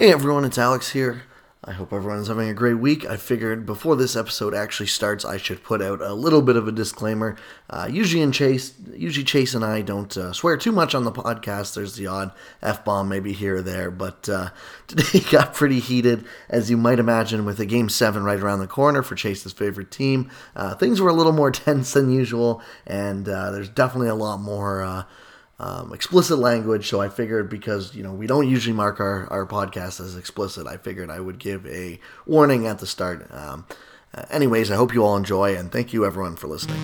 Hey everyone, it's Alex here. I hope everyone's having a great week. I figured before this episode actually starts, I should put out a little bit of a disclaimer. Uh, usually, in Chase, usually Chase and I don't uh, swear too much on the podcast. There's the odd f bomb maybe here or there, but uh, today got pretty heated, as you might imagine, with a game seven right around the corner for Chase's favorite team. Uh, things were a little more tense than usual, and uh, there's definitely a lot more uh, um, explicit language. So I figured because you know we don't usually mark our our podcast as explicit, I figured I would give a warning at the start. Um, anyways, I hope you all enjoy, and thank you everyone for listening.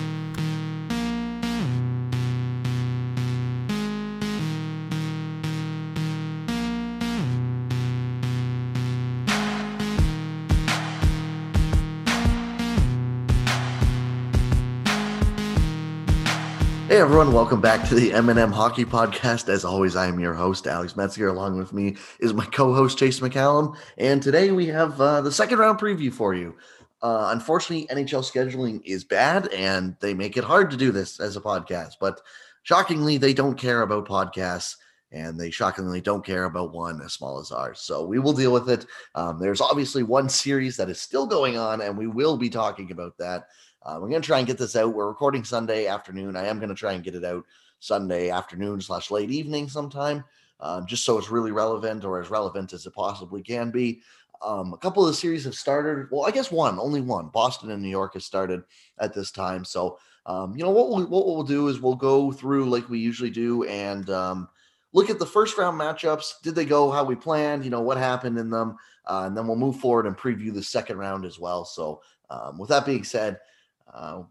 Hey everyone, welcome back to the M&M Hockey Podcast. As always, I am your host, Alex Metzger. Along with me is my co-host, Chase McCallum. And today we have uh, the second round preview for you. Uh, unfortunately, NHL scheduling is bad, and they make it hard to do this as a podcast. But shockingly, they don't care about podcasts, and they shockingly don't care about one as small as ours. So we will deal with it. Um, there's obviously one series that is still going on, and we will be talking about that. Uh, we're going to try and get this out. We're recording Sunday afternoon. I am going to try and get it out Sunday afternoon slash late evening sometime, um, just so it's really relevant or as relevant as it possibly can be. Um, a couple of the series have started. Well, I guess one, only one. Boston and New York has started at this time. So, um, you know, what we'll, what we'll do is we'll go through like we usually do and um, look at the first round matchups. Did they go how we planned? You know, what happened in them? Uh, and then we'll move forward and preview the second round as well. So, um, with that being said, uh,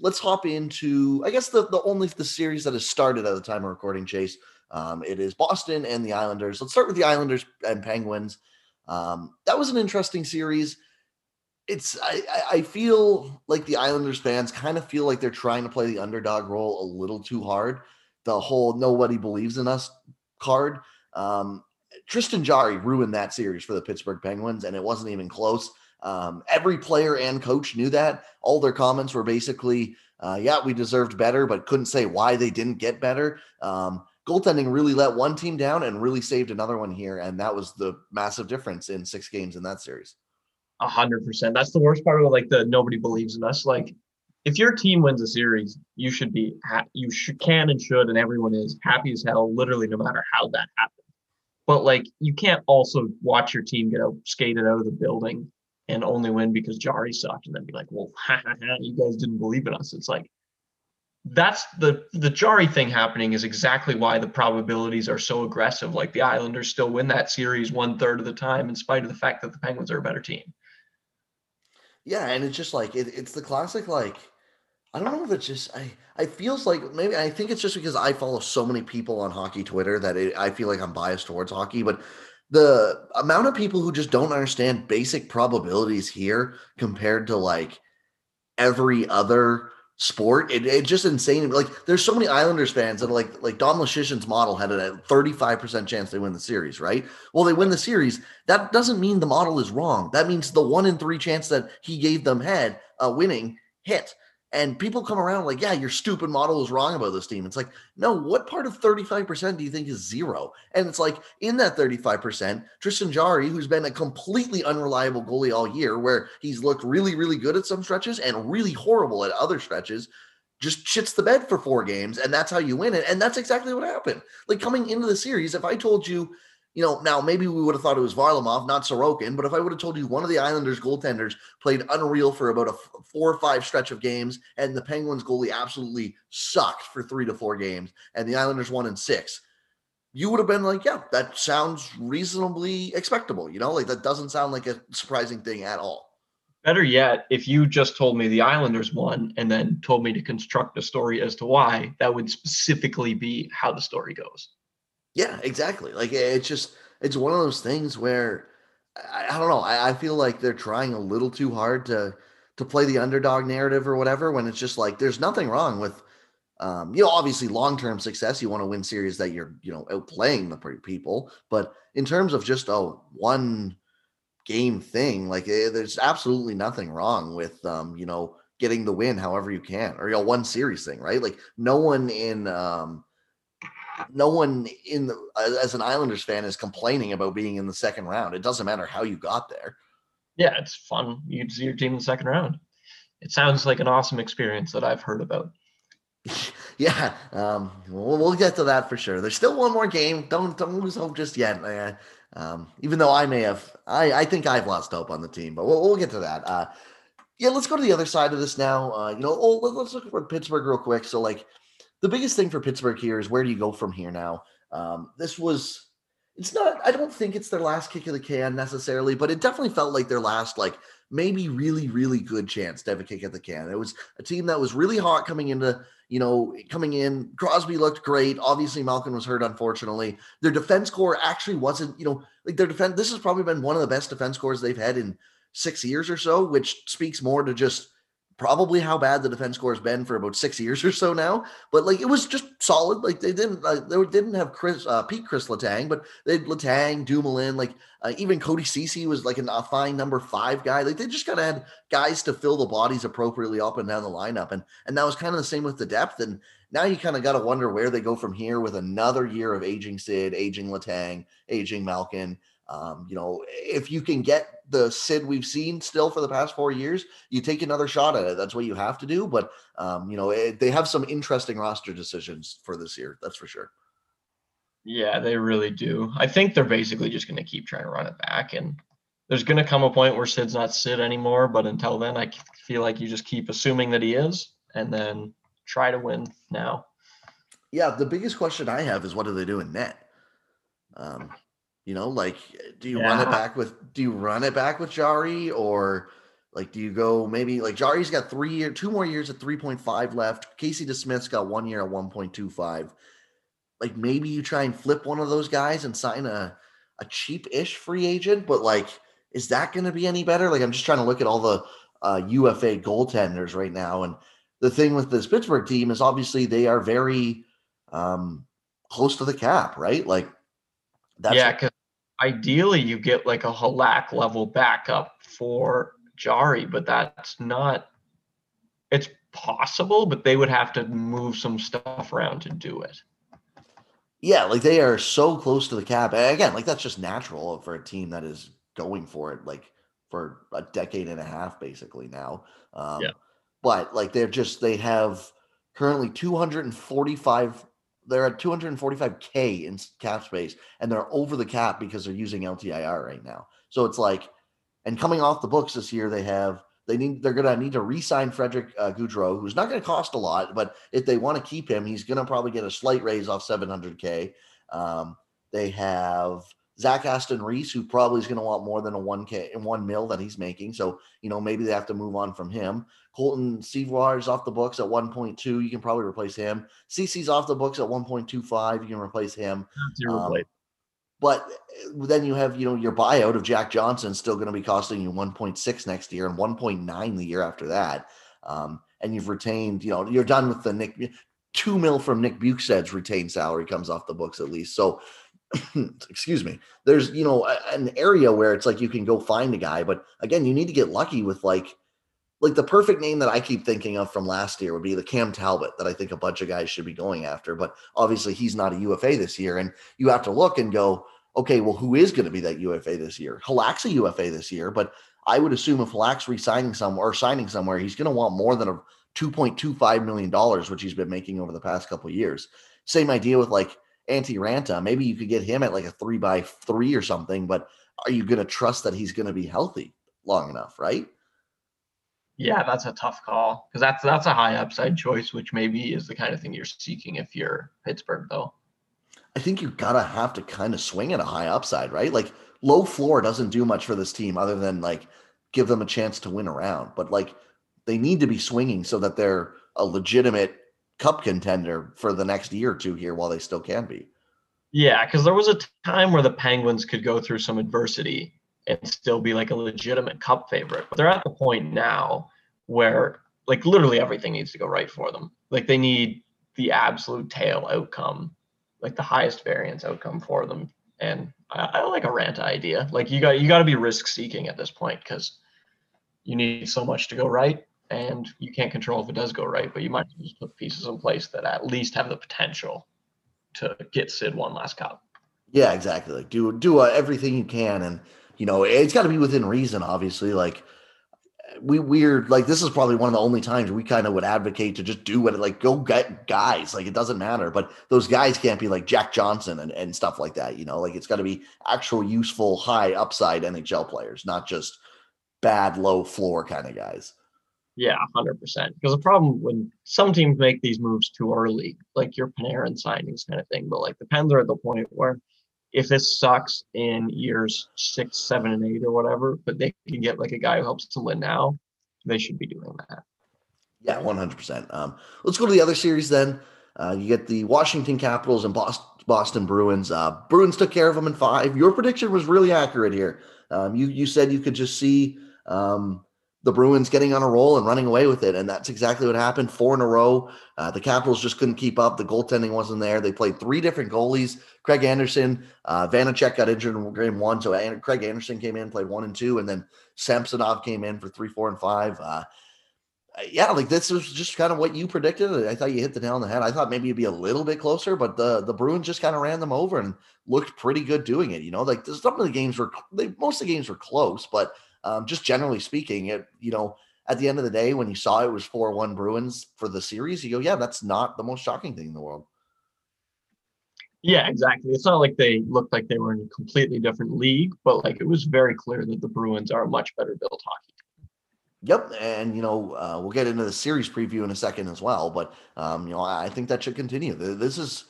let's hop into, I guess, the, the only the series that has started at the time of recording, Chase. Um, it is Boston and the Islanders. Let's start with the Islanders and Penguins. Um, that was an interesting series. It's I, I feel like the Islanders fans kind of feel like they're trying to play the underdog role a little too hard. The whole nobody believes in us card. Um, Tristan Jarry ruined that series for the Pittsburgh Penguins, and it wasn't even close. Um, every player and coach knew that. All their comments were basically, uh, yeah, we deserved better, but couldn't say why they didn't get better. Um, goaltending really let one team down and really saved another one here. And that was the massive difference in six games in that series. A hundred percent. That's the worst part of like the nobody believes in us. Like if your team wins a series, you should be ha- you can and should, and everyone is happy as hell, literally no matter how that happened. But like you can't also watch your team get out skated out of the building and only win because Jarry sucked, and then be like, well, you guys didn't believe in us. It's like that's the the Jarry thing happening is exactly why the probabilities are so aggressive. Like the Islanders still win that series one third of the time, in spite of the fact that the Penguins are a better team. Yeah, and it's just like it, it's the classic like I don't know if it's just I I feels like maybe I think it's just because I follow so many people on hockey Twitter that it, I feel like I'm biased towards hockey, but the amount of people who just don't understand basic probabilities here compared to like every other sport, it, it's just insane. Like there's so many Islanders fans that like like Dom Luszczyszyn's model had a 35% chance they win the series, right? Well, they win the series. That doesn't mean the model is wrong. That means the one in three chance that he gave them had uh, winning hit. And people come around like, yeah, your stupid model is wrong about this team. It's like, no, what part of 35% do you think is zero? And it's like, in that 35%, Tristan Jarry, who's been a completely unreliable goalie all year, where he's looked really, really good at some stretches and really horrible at other stretches, just shits the bed for four games. And that's how you win it. And that's exactly what happened. Like coming into the series, if I told you, you know, now maybe we would have thought it was Varlamov, not Sorokin, but if I would have told you one of the Islanders goaltenders played unreal for about a four or five stretch of games, and the Penguins goalie absolutely sucked for three to four games, and the Islanders won in six, you would have been like, yeah, that sounds reasonably expectable. You know, like that doesn't sound like a surprising thing at all. Better yet, if you just told me the Islanders won and then told me to construct a story as to why, that would specifically be how the story goes. Yeah, exactly. Like it's just it's one of those things where I, I don't know. I, I, feel like they're trying a little too hard to to play the underdog narrative or whatever. When it's just like there's nothing wrong with, um, you know, obviously long term success. You want to win series that you're you know outplaying the people, but in terms of just a one game thing, like eh, there's absolutely nothing wrong with um, you know getting the win however you can or you know one series thing, right? Like no one in um no one in the as an Islanders fan is complaining about being in the second round. It doesn't matter how you got there. Yeah, it's fun. You see your team in the second round. It sounds like an awesome experience that I've heard about. yeah, um, we'll, we'll, get to that for sure. There's still one more game. Don't don't lose hope just yet. Uh, um, even though I may have, I, I think I've lost hope on the team, but we'll, we'll get to that. Uh, yeah, let's go to the other side of this now. Uh, you know, oh, let's look at Pittsburgh real quick. So, like, the biggest thing for Pittsburgh here is where do you go from here now? Um, this was, it's not, I don't think it's their last kick of the can necessarily, but it definitely felt like their last, like, maybe really, really good chance to have a kick at the can. It was a team that was really hot coming into, you know, coming in. Crosby looked great. Obviously, Malkin was hurt, unfortunately. Their defense core actually wasn't, you know, like their defense, this has probably been one of the best defense cores they've had in six years or so, which speaks more to just probably how bad the defense core has been for about six years or so now. But like it was just solid. Like they didn't uh, they didn't have Chris uh, Pete Chris Letang, but they had Letang, Dumoulin, like uh, even Cody Ceci was like an, a fine number five guy. Like they just kind of had guys to fill the bodies appropriately up and down the lineup, and and that was kind of the same with the depth. And now you kind of got to wonder where they go from here with another year of aging Sid, aging Letang, aging Malkin. Um, you know, if you can get the Sid we've seen still for the past four years, you take another shot at it. That's what you have to do. But um, you know, it, they have some interesting roster decisions for this year. That's for sure. Yeah, they really do. I think they're basically just going to keep trying to run it back, and there's going to come a point where Sid's not Sid anymore. But until then, I feel like you just keep assuming that he is, and then try to win now. Yeah, the biggest question I have is what do they do in net? Um, you know, like do you yeah. run it back with do you run it back with Jarry or like do you go maybe like Jarry's got three year two more years at 3.5 left. Casey DeSmith's got one year at 1.25. Like maybe you try and flip one of those guys and sign a a cheap-ish free agent, but like is that going to be any better? Like I'm just trying to look at all the uh, UFA goaltenders right now, and the thing with this Pittsburgh team is obviously they are very um, close to the cap, right? Like that's yeah, because ideally you get like a Halak level backup for Jarry, but that's not. It's possible, but they would have to move some stuff around to do it. Yeah, like they are so close to the cap. And again, like that's just natural for a team that is going for it, like for a decade and a half, basically now. Um, yeah. But like they're just they have currently 245 they're at 245k in cap space and they're over the cap because they're using LTIR right now. So it's like, and coming off the books this year, they have they need they're gonna need to re-sign Frederick uh, Gaudreau, who's not going to cost a lot, but if they want to keep him, he's going to probably get a slight raise off 700k. Um, they have Zach Aston Reese, who probably is going to want more than a 1K and one mil that he's making. So, you know, maybe they have to move on from him. Colton Sceviour is off the books at 1.2. You can probably replace him. Ceci's off the books at 1.25. You can replace him. Um, but uh, then you have, you know, your buyout of Jack Johnson still going to be costing you 1.6 next year and 1.9 the year after that. Um, and you've retained, you know, you're done with the Nick two mil from Nick Bjugstad's retained salary comes off the books at least. So excuse me. There's you know an area where it's like you can go find a guy but again you need to get lucky with like like the perfect name that i keep thinking of from last year would be the cam talbot that i think a bunch of guys should be going after but obviously he's not a ufa this year and you have to look and go okay well who is going to be that ufa this year? Halak's a ufa this year but i would assume if halak's resigning somewhere or signing somewhere he's going to want more than a 2.25 million dollars which he's been making over the past couple years. Same idea with like Antti Raanta. Maybe you could get him at like a three by three or something, but are you going to trust that he's going to be healthy long enough, right? Yeah, that's a tough call because that's that's a high upside choice, which maybe is the kind of thing you're seeking if you're Pittsburgh, though. I think you gotta have to kind of swing at a high upside, right? Like low floor doesn't do much for this team other than like give them a chance to win around, but like they need to be swinging so that they're a legitimate cup contender for the next year or two here while they still can be. Yeah, because there was a time where the Penguins could go through some adversity and still be like a legitimate cup favorite. But they're at the point now where like literally everything needs to go right for them. Like they need the absolute tail outcome, like the highest variance outcome for them. And I, I like a Raanta idea. Like you got you got to be risk seeking at this point because you need so much to go right and you can't control if it does go right, but you might just put pieces in place that at least have the potential. to get Sid one last cup. Yeah, exactly. Like do do uh, everything you can, and you know it's got to be within reason. Obviously, like we we're like this is probably one of the only times we kind of would advocate to just do what like go get guys like it doesn't matter but those guys can't be like jack johnson and, and stuff like that you know like it's got to be actual useful high upside nhl players not just bad low floor kind of guys yeah 100% because the problem when some teams make these moves too early like your panarin signings kind of thing but like the pens are at the point where if this sucks in years six, seven, and eight or whatever, but they can get like a guy who helps to win now, they should be doing that. Yeah, one hundred percent. Um, let's go to the other series then. Uh, you get the Washington Capitals and Boston, Boston Bruins. Uh, Bruins took care of them in five. Your prediction was really accurate here. Um, you you said you could just see um, the Bruins getting on a roll and running away with it. And that's exactly what happened. Four in a row. Uh, the Capitals just couldn't keep up. The goaltending wasn't there. They played three different goalies. Craig Anderson, uh, Vanecek got injured in game one. So Craig Anderson came in, played one and two. And then Samsonov came in for three, four, and five. Uh, yeah, like this was just kind of what you predicted. I thought you hit the nail on the head. I thought maybe it'd be a little bit closer, but the the Bruins just kind of ran them over and looked pretty good doing it. You know, like some of the games were they most of the games were close, but um, just generally speaking, it you know at the end of the day, when you saw it was four one Bruins for the series, you go, yeah, that's not the most shocking thing in the world. Yeah, exactly. It's not like they looked like they were in a completely different league, but like it was very clear that the Bruins are a much better built hockey team. Yep, and you know uh, we'll get into the series preview in a second as well, but um, you know I think that should continue. This is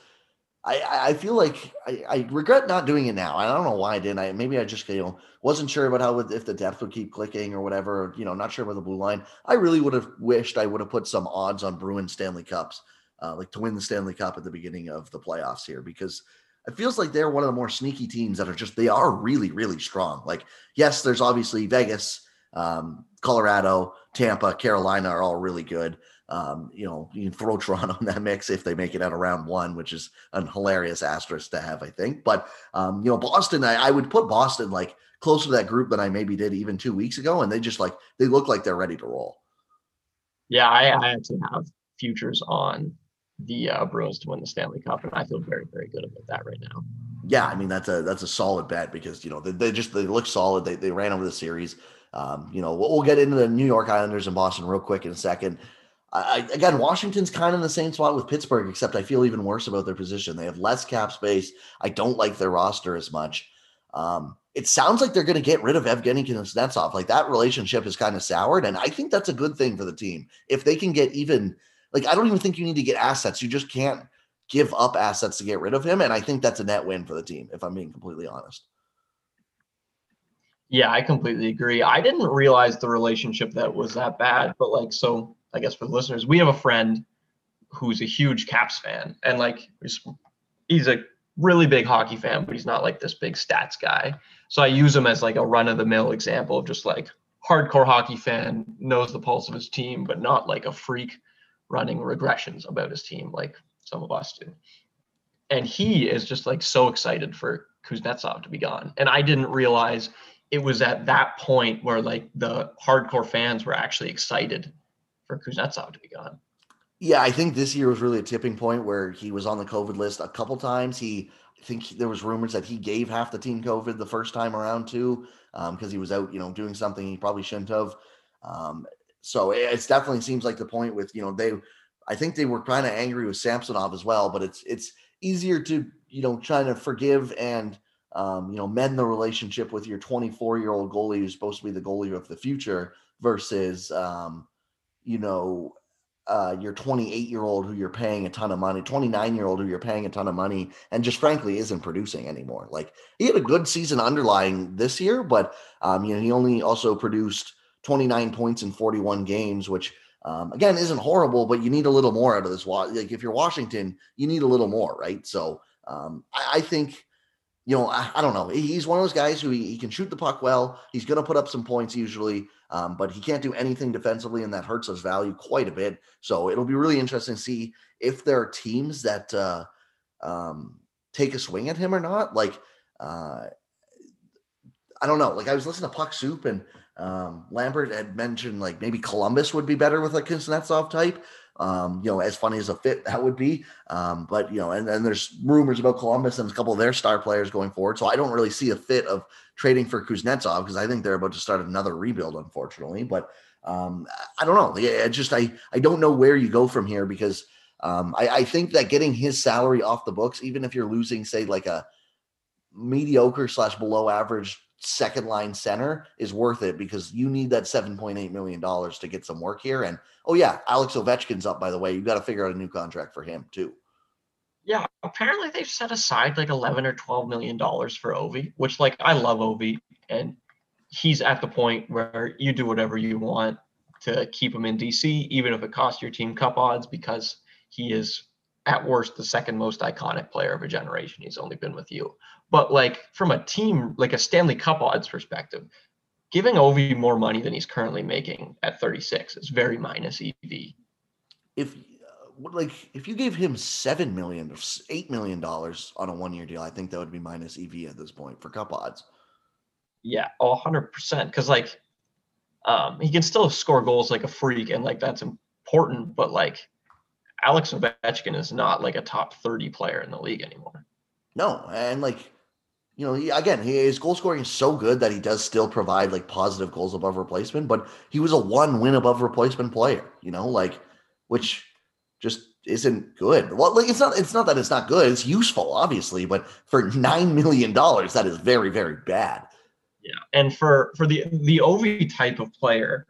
I, I feel like I, I, regret not doing it now. I don't know why I didn't. I maybe I just you know wasn't sure about how if the depth would keep clicking or whatever. You know, not sure about the blue line. I really would have wished I would have put some odds on Bruins Stanley Cups, uh, like to win the Stanley Cup at the beginning of the playoffs here because it feels like they're one of the more sneaky teams that are just they are really really strong. Like yes, there's obviously Vegas, um, Colorado, Tampa, Carolina are all really good. Um, you know, you can throw Toronto in that mix if they make it out of round one, which is an hilarious asterisk to have, I think. But um, you know, Boston, I, I, would put Boston like closer to that group than I maybe did even two weeks ago, and they just like they look like they're ready to roll. Yeah, I, I actually have futures on the uh, Bruins to win the Stanley Cup, and I feel very, very good about that right now. Yeah, I mean that's a that's a solid bet because you know they, they just they look solid. They they ran over the series. Um, you know, we'll, we'll get into the New York Islanders and Boston real quick in a second. I, again, Washington's kind of in the same spot with Pittsburgh, except I feel even worse about their position. They have less cap space. I don't like their roster as much. Um, it sounds like they're going to get rid of Evgeny Kuznetsov. Like that relationship is kind of soured, and I think that's a good thing for the team if they can get even. Like I don't even think you need to get assets. You just can't give up assets to get rid of him, and I think that's a net win for the team. If I'm being completely honest. Yeah, I completely agree. I didn't realize the relationship that was that bad, but like so I guess for the listeners, we have a friend who's a huge Caps fan, and like he's, he's a really big hockey fan, but he's not like this big stats guy. So I use him as like a run of the mill example of just like hardcore hockey fan, knows the pulse of his team, but not like a freak running regressions about his team like some of us do. And he is just like so excited for Kuznetsov to be gone. And I didn't realize it was at that point where like the hardcore fans were actually excited for Kuznetsov to be gone. Yeah, I think this year was really a tipping point where he was on the COVID list a couple times. He, I think there was rumors that he gave half the team COVID the first time around too, because um, he was out, you know, doing something he probably shouldn't have. Um, so it, definitely seems like the point with, you know, they, I think they were kind of angry with Samsonov as well, but it's it's easier to, you know, trying to forgive and um, you know, mend the relationship with your 24 year old goalie who's supposed to be the goalie of the future versus um, you know, uh, your 28 year old who you're paying a ton of money, 29 year old who you're paying a ton of money, and just frankly isn't producing anymore. Like he had a good season underlying this year, but um, you know he only also produced 29 points in 41 games, which um, again isn't horrible, but you need a little more out of this. Like if you're Washington, you need a little more, right? So um, I, I think you know, I, I, don't know. He's one of those guys who he, he can shoot the puck well. He's going to put up some points usually, um, but he can't do anything defensively, and that hurts his value quite a bit. So it'll be really interesting to see if there are teams that uh, um, take a swing at him or not. Like, uh, I don't know. Like I was listening to Puck Soup and um, Lambert had mentioned like maybe Columbus would be better with a Kuznetsov type. Um, you know, as funny as a fit that would be. Um, but you know, and then there's rumors about Columbus and a couple of their star players going forward. So I don't really see a fit of trading for Kuznetsov because I think they're about to start another rebuild, unfortunately. But um, I don't know. Yeah, just I I don't know where you go from here because um, I, I think that getting his salary off the books, even if you're losing, say, like a mediocre slash below average second line center is worth it because you need that $7.8 million to get some work here. And oh, yeah, Alex Ovechkin's up, by the way. You got to figure out a new contract for him, too. Yeah, apparently they've set aside like 11 or 12 million dollars for Ovi, which like I love Ovi and he's at the point where you do whatever you want to keep him in DC even if it costs your team cup odds because he is at worst the second most iconic player of a generation. He's only been with you. But like from a team, like a Stanley Cup odds perspective, giving Ovi more money than he's currently making at 36 is very minus EV. If uh, like if you gave him seven million or eight million dollars on a one year deal, I think that would be minus EV at this point for cup odds. Yeah, oh, 100 percent. Because like, um, he can still score goals like a freak, and like that's important. But like, Alex Ovechkin is not like a top 30 player in the league anymore. No, and like you know, he, again, his goal scoring is so good that he does still provide like positive goals above replacement, but he was a one win above replacement player, you know, like which just isn't good. Well, like it's not it's not that it's not good, it's useful, obviously, but for nine million dollars, that is very, very bad. Yeah. And for for the the Ovi type of player,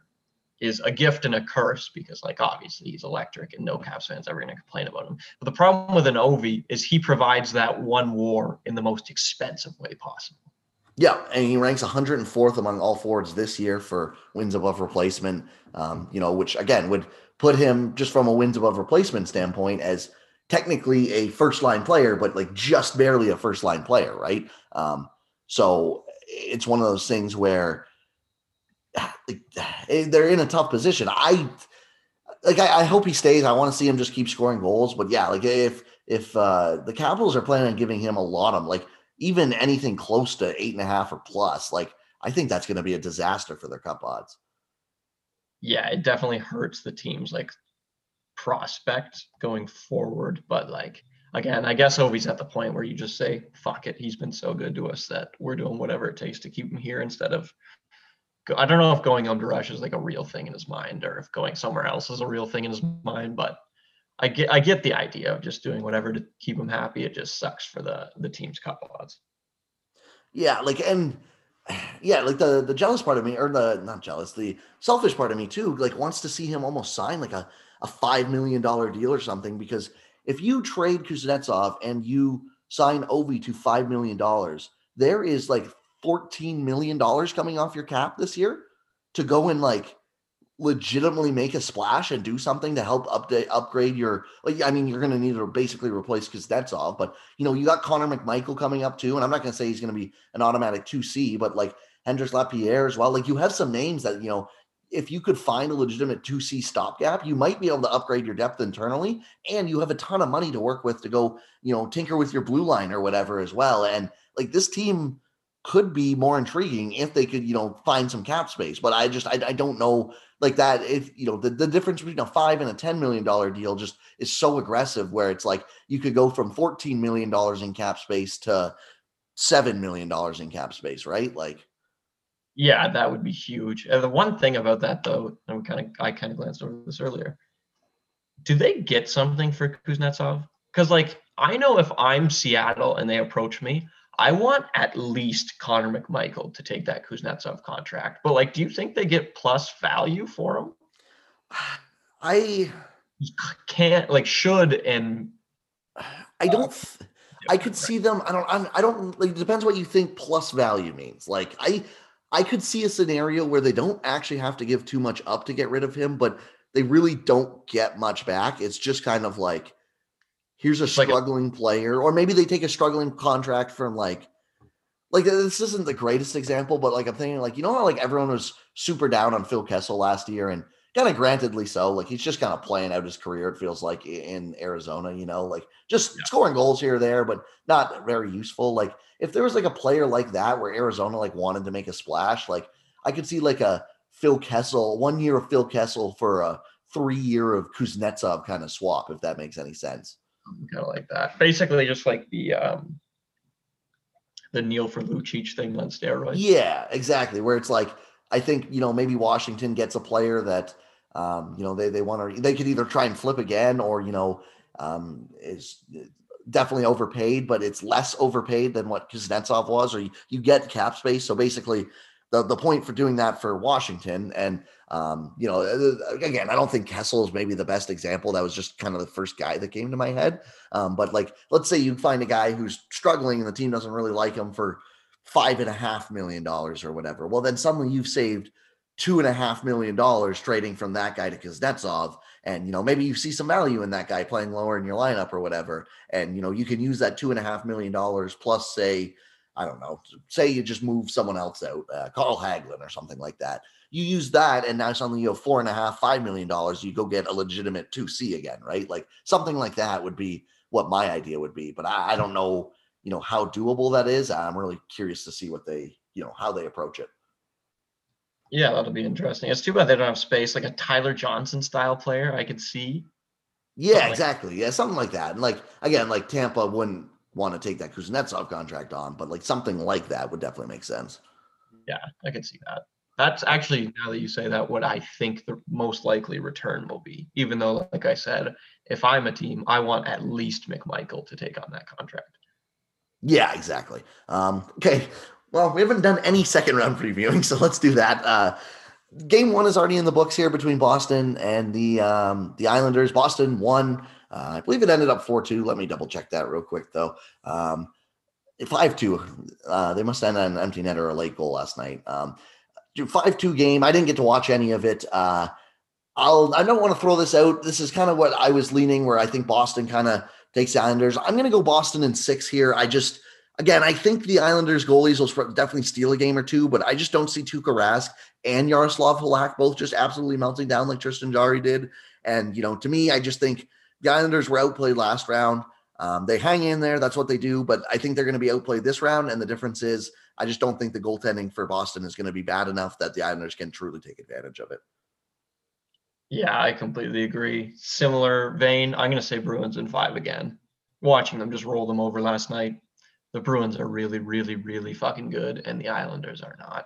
is a gift and a curse because like obviously he's electric and no Caps fans ever going to complain about him. But the problem with an Ovi is he provides that one war in the most expensive way possible. Yeah, and he ranks 104th among all forwards this year for wins above replacement. Um, you know, which again would put him just from a wins above replacement standpoint as technically a first line player, but like just barely a first line player, right? Um, so it's one of those things where they're in a tough position. I like I, I, hope he stays. I want to see him just keep scoring goals. But yeah, like if if uh the Capitals are planning on giving him a lot of like even anything close to eight and a half or plus, like I think that's going to be a disaster for their cup odds. Yeah, it definitely hurts the team's like prospect going forward. But like again, I guess Ovi's at the point where you just say, fuck it. He's been so good to us that we're doing whatever it takes to keep him here instead of I don't know if going under rush is like a real thing in his mind or if going somewhere else is a real thing in his mind, but I get I get the idea of just doing whatever to keep him happy. It just sucks for the the team's cup odds. Yeah, like and yeah, like the the jealous part of me, or the not jealous, the selfish part of me too, like wants to see him almost sign like a a five million dollar deal or something. Because if you trade Kuznetsov and you sign Ovi to five million dollars, there is like $14 million coming off your cap this year to go and like legitimately make a splash and do something to help update upgrade your like I mean you're gonna need to basically replace Kuznetsov, but you know you got Connor McMichael coming up too, and I'm not gonna say he's gonna be an automatic 2C, but like Hendrix Lapierre as well. Like you have some names that you know if you could find a legitimate 2C stopgap, you might be able to upgrade your depth internally, and you have a ton of money to work with to go, you know, tinker with your blue line or whatever as well. And like this team could be more intriguing if they could, you know, find some cap space. But I just I, I don't know like that if you know the, the difference between a five and a ten million dollar deal just is so aggressive where it's like you could go from fourteen million dollars in cap space to seven million dollars in cap space, right? Like yeah, that would be huge. And the one thing about that though, we kind of I kind of glanced over this earlier. Do they get something for Kuznetsov? Because like I know if I'm Seattle and they approach me, I want at least Connor McMichael to take that Kuznetsov contract. But like, do you think they get plus value for him? I can't like should and I don't. Uh, I could see them. I don't. I'm, I don't. Like, it depends what you think plus value means. Like I, I could see a scenario where they don't actually have to give too much up to get rid of him, but they really don't get much back. It's just kind of like here's a struggling like a, player, or maybe they take a struggling contract from like like this isn't the greatest example, but like I'm thinking like you know how like everyone was super down on Phil Kessel last year and kind of grantedly so like he's just kind of playing out his career it feels like in Arizona, you know, like just yeah. scoring goals here or there but not very useful. Like if there was like a player like that where Arizona like wanted to make a splash, like I could see like a Phil Kessel, one year of Phil Kessel for a three year of Kuznetsov kind of swap, if that makes any sense. Kind of like that. Basically, just like the um, the Neal for Lucic thing on steroids. Yeah, exactly. Where it's like, I think you know maybe Washington gets a player that um, you know they they want to they could either try and flip again or you know um, is definitely overpaid, but it's less overpaid than what Kuznetsov was, or you, you get cap space. So basically, the the point for doing that for Washington, and um, you know, uh, again, I don't think Kessel is maybe the best example. That was just kind of the first guy that came to my head. Um, but like, let's say you find a guy who's struggling and the team doesn't really like him for five and a half million dollars or whatever. Well, then suddenly you've saved two and a half million dollars trading from that guy to Kuznetsov. And you know, maybe you see some value in that guy playing lower in your lineup or whatever. And you know, you can use that two and a half million dollars plus say, I don't know, say you just move someone else out, uh, Carl Hagelin or something like that. You use that, and now suddenly you have four and a half, five million dollars. You go get a legitimate 2C again, right? Like something like that would be what my idea would be. But I, I don't know, you know, how doable that is. I'm really curious to see what they, you know, how they approach it. Yeah, that'll be interesting. It's too bad they don't have space. Like a Tyler Johnson style player, I could see. Yeah, exactly. Yeah, something like that. And like again, like Tampa wouldn't want to take that Kuznetsov contract on, but like something like that would definitely make sense. Yeah, I could see that. That's actually now that you say that, what I think the most likely return will be. Even though, like I said, if I'm a team, I want at least McMichael to take on that contract. Yeah, exactly. Um, okay, well, we haven't done any second round previewing, so let's do that. Uh, game one is already in the books here between Boston and the um, the Islanders. Boston won. Uh, I believe it ended up four two. Let me double check that real quick though. Um, five two. Uh, they must end on an empty net or a late goal last night. Um, five two game. I didn't get to watch any of it. Uh, I'll. I don't want to throw this out. This is kind of what I was leaning where I think Boston kind of takes the Islanders. I'm going to go Boston in six here. I just again, I think the Islanders goalies will definitely steal a game or two, but I just don't see Tuukka Rask and Yaroslav Halak both just absolutely melting down like Tristan Jarry did. And, you know, to me, I just think the Islanders were outplayed last round. Um, they hang in there. That's what they do. But I think they're going to be outplayed this round. And the difference is, I just don't think the goaltending for Boston is going to be bad enough that the Islanders can truly take advantage of it. Yeah, I completely agree. Similar vein. I'm going to say Bruins in five again. Watching them just roll them over last night the Bruins are really, really, really fucking good, and the Islanders are not.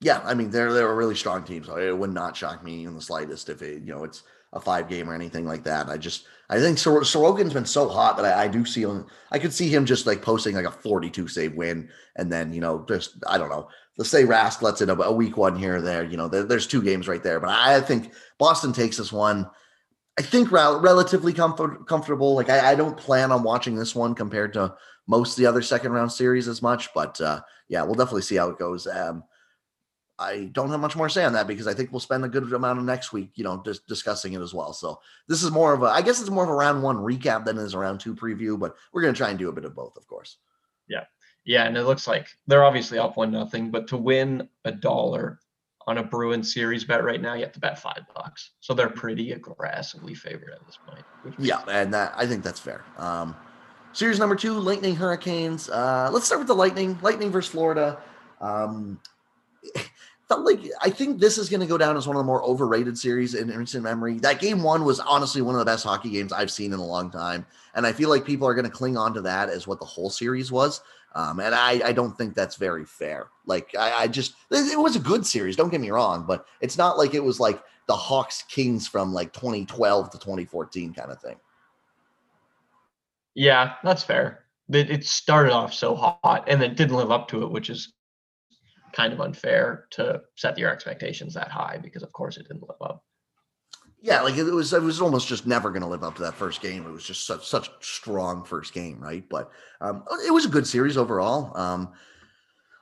Yeah, I mean they're they're a really strong team, so it would not shock me in the slightest if it you know it's a five game or anything like that. I just I think Sor- Sorokin's been so hot that I, I, do see him. I could see him just like posting like a 42 save win, and then you know just I don't know. Let's say Rask lets in a, a weak one here or there. You know, there, there's two games right there, but I think Boston takes this one. I think rel- relatively comfort- comfortable. Like I, I, don't plan on watching this one compared to most of the other second round series as much. But uh, yeah, we'll definitely see how it goes. Um, I don't have much more to say on that because I think we'll spend a good amount of next week, you know, just discussing it as well. So this is more of a, I guess it's more of a round one recap than it is a round two preview, but we're going to try and do a bit of both, of course. Yeah. Yeah. And it looks like they're obviously up one nothing, but to win a dollar on a Bruin series bet right now, you have to bet five bucks. So they're pretty aggressively favored at this point. Yeah. And that, I think that's fair. Um, Series number two, Lightning Hurricanes. Uh, let's start with the Lightning. Lightning versus Florida. Um, felt like I think this is going to go down as one of the more overrated series in recent memory. That game one was honestly one of the best hockey games I've seen in a long time, and I feel like people are going to cling on to that as what the whole series was. Um, and I, I don't think that's very fair. Like I, I just it was a good series. Don't get me wrong, but it's not like it was like the Hawks Kings from like 2012 to 2014 kind of thing. Yeah, that's fair. It started off so hot and then didn't live up to it, which is kind of unfair to set your expectations that high because, of course, it didn't live up. Yeah, like it was, it was almost just never going to live up to that first game. It was just such such strong first game, right? But um, it was a good series overall. Um,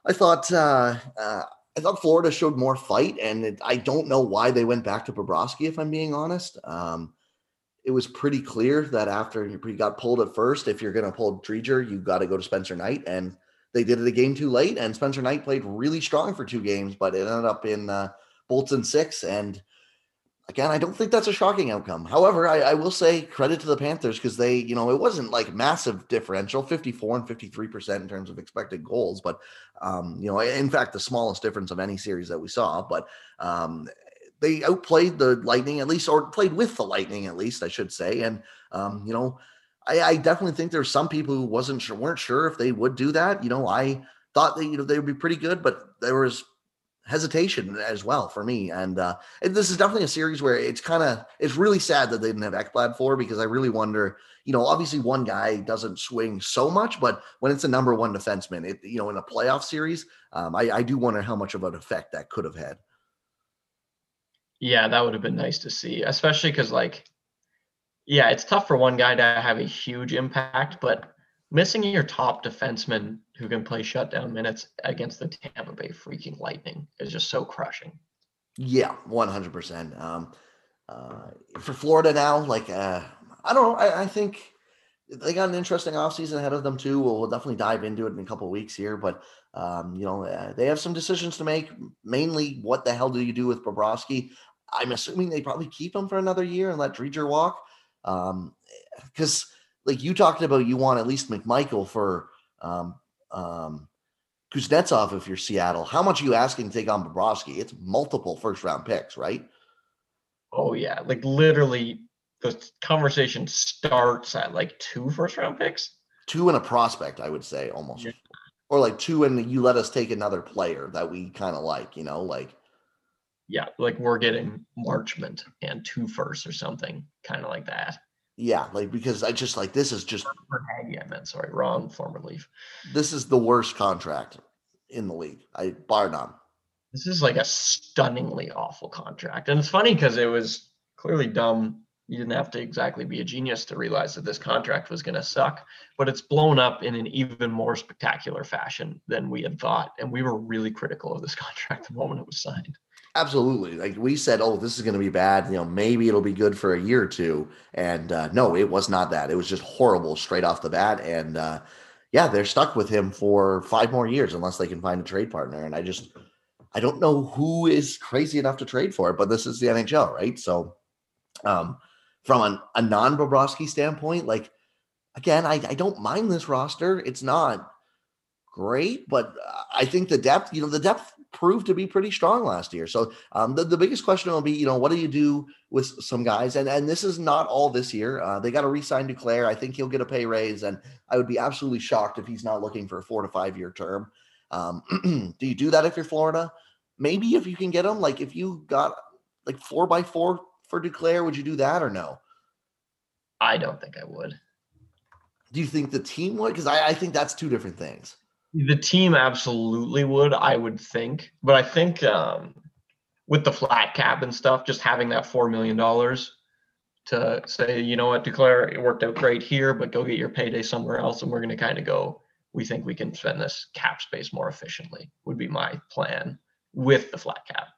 I thought uh, uh, I thought Florida showed more fight, and it, I don't know why they went back to Bobrovsky. If I'm being honest, um, it was pretty clear that after he got pulled at first, if you're going to pull Driedger, you got to go to Spencer Knight. And they did it a game too late. And Spencer Knight played really strong for two games, but it ended up in uh, Bolts and six. And again, I don't think that's a shocking outcome. However, I, I will say credit to the Panthers because they, you know, it wasn't like massive differential 54 and 53% in terms of expected goals. But, um, you know, in fact, the smallest difference of any series that we saw. But, um, they outplayed the Lightning at least, or played with the Lightning at least, I should say. And um, you know, I, I definitely think there's some people who wasn't sure, weren't sure if they would do that. You know, I thought that you know they would be pretty good, but there was hesitation as well for me. And uh, this is definitely a series where it's kind of it's really sad that they didn't have Ekblad for because I really wonder. You know, obviously one guy doesn't swing so much, but when it's a number one defenseman, it you know in a playoff series, um, I, I do wonder how much of an effect that could have had. Yeah, that would have been nice to see, especially because like, yeah, it's tough for one guy to have a huge impact, but missing your top defenseman who can play shutdown minutes against the Tampa Bay freaking Lightning is just so crushing. Yeah, one hundred percent. Um, uh, for Florida now, like uh, I don't know, I, I think they got an interesting offseason ahead of them too. We'll, we'll definitely dive into it in a couple weeks here, but um, you know uh, they have some decisions to make. Mainly, what the hell do you do with Bobrovsky? I'm assuming they probably keep him for another year and let Driedger walk. Um, because like you talked about, you want at least McMichael for um, um, Kuznetsov if you're Seattle. How much are you asking to take on Bobrovsky? It's multiple first round picks, right? Oh yeah, like literally the conversation starts at like two first round picks. Two and a prospect, I would say almost. Yeah. Or like two and you let us take another player that we kind of like, you know, like yeah, like we're getting Marchment and two firsts or something, kind of like that. Yeah, like because I just like this is just Haggy, I meant sorry, wrong former leaf. This is the worst contract in the league. I bar none. This is like a stunningly awful contract. And it's funny because it was clearly dumb. You didn't have to exactly be a genius to realize that this contract was going to suck, but it's blown up in an even more spectacular fashion than we had thought. And we were really critical of this contract the moment it was signed. Absolutely. Like we said, oh, this is going to be bad. You know, maybe it'll be good for a year or two. And uh, no, it was not that. It was just horrible straight off the bat. And uh, yeah, they're stuck with him for five more years unless they can find a trade partner. And I just, I don't know who is crazy enough to trade for it, but this is the NHL, right? So, um, from an, a non Bobrovsky standpoint, like again, I, I don't mind this roster. It's not great, but I think the depth, you know, the depth proved to be pretty strong last year. So um, the, the biggest question will be, you know, what do you do with some guys? And and this is not all this year. Uh, they got to re-sign Duclair. I think he'll get a pay raise, and I would be absolutely shocked if he's not looking for a four to five year term. Um, do you do that if you're Florida? Maybe if you can get him, like if you got like four by four for Duclair, would you do that or no? I don't think I would. Do you think the team would? Because I, I think that's two different things. The team absolutely would, I would think. But I think um, with the flat cap and stuff, just having that $4 million to say, you know what, Duclair it worked out great here, but go get your payday somewhere else. And we're going to kind of go, we think we can spend this cap space more efficiently, would be my plan with the flat cap.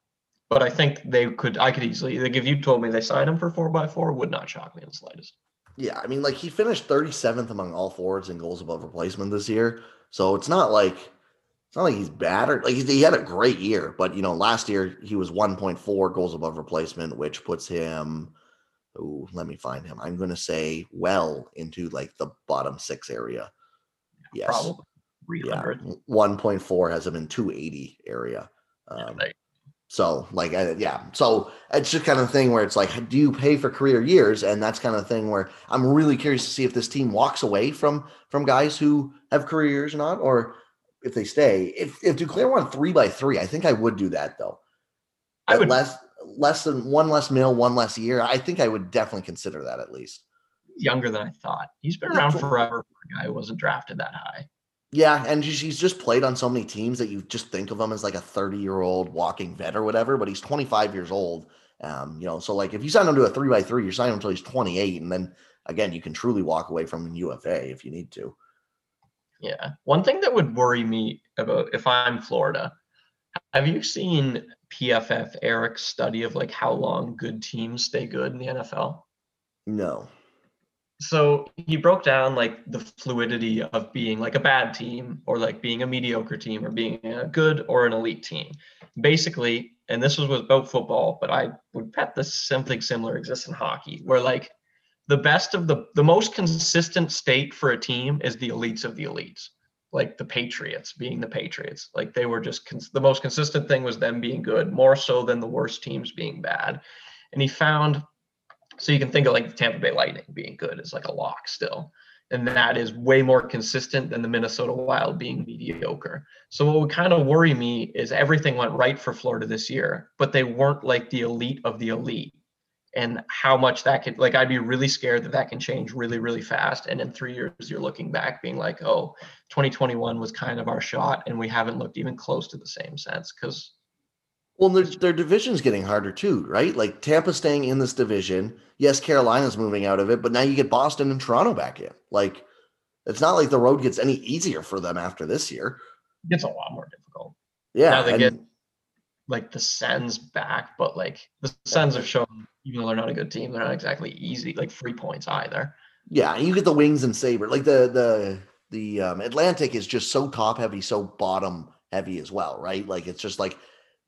But I think they could, I could easily, like if you told me they signed him for four by four, would not shock me in the slightest. Yeah. I mean, like he finished 37th among all forwards in goals above replacement this year. So it's not like it's not like he's bad or like he had a great year, but you know, last year he was 1.4 goals above replacement, which puts him. Oh, let me find him. I'm going to say well into like the bottom six area. Yes, probably 300. Yeah, 1.4 has him in 280 area. Um, yeah, so like uh, yeah, so it's just kind of thing where it's like, do you pay for career years? And that's kind of thing where I'm really curious to see if this team walks away from from guys who have career years or not, or if they stay. If if Duclair won three by three, I think I would do that though. I would less less than one less mil, one less year. I think I would definitely consider that at least. Younger than I thought. He's been around forever for a guy who wasn't drafted that high. Yeah, and he's just played on so many teams that you just think of him as like a 30 year old walking vet or whatever, but he's 25 years old. Um, you know, so like if you sign him to a three by three, you're signing him until he's 28, and then again, you can truly walk away from UFA if you need to. Yeah. One thing that would worry me about if I'm Florida, have you seen PFF Eric's study of like how long good teams stay good in the NFL? No so he broke down like the fluidity of being like a bad team or like being a mediocre team or being a good or an elite team basically and this was about football but i would bet that something similar exists in hockey where like the best of the the most consistent state for a team is the elites of the elites like the Patriots being the Patriots. Like they were just cons- the most consistent thing was them being good, more so than the worst teams being bad. And he found so you can think of like the Tampa Bay Lightning being good is like a lock still. And that is way more consistent than the Minnesota Wild being mediocre. So what would kind of worry me is everything went right for Florida this year, but they weren't like the elite of the elite and how much that could like i'd be really scared that that can change really really fast. And in three years you're looking back being like oh 2021 was kind of our shot and we haven't looked even close to the same sense because well their, their division's getting harder too right? Like tampa staying in this division. Yes carolina's moving out of it but now you get boston and toronto back in. Like it's not like the road gets any easier for them after this year. It gets a lot more difficult. Yeah now they and, get like the sens back but like the sens have shown even though they're not a good team, they're not exactly easy, like free points either. Yeah, you get the wings and saber. Like the the the um, Atlantic is just so top heavy, so bottom heavy as well, right? Like it's just like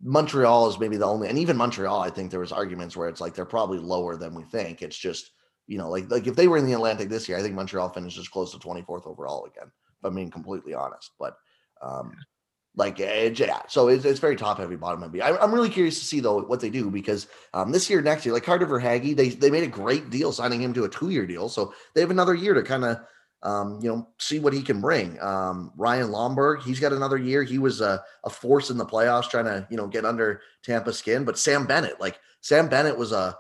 Montreal is maybe the only, and even Montreal, I think there was arguments where it's like they're probably lower than we think. It's just you know, like like if they were in the Atlantic this year, I think Montreal finishes close to 24th overall again. If I'm being completely honest, but um, like yeah, so it's, it's very top heavy, bottom heavy. I, I'm really curious to see though what they do because um, this year, next year, like Carter Verhaeghe, they they made a great deal signing him to a two year deal, so they have another year to kind of um, you know see what he can bring. Um, Ryan Lomberg, he's got another year. He was a, a force in the playoffs, trying to you know get under Tampa skin. But Sam Bennett, like Sam Bennett, was a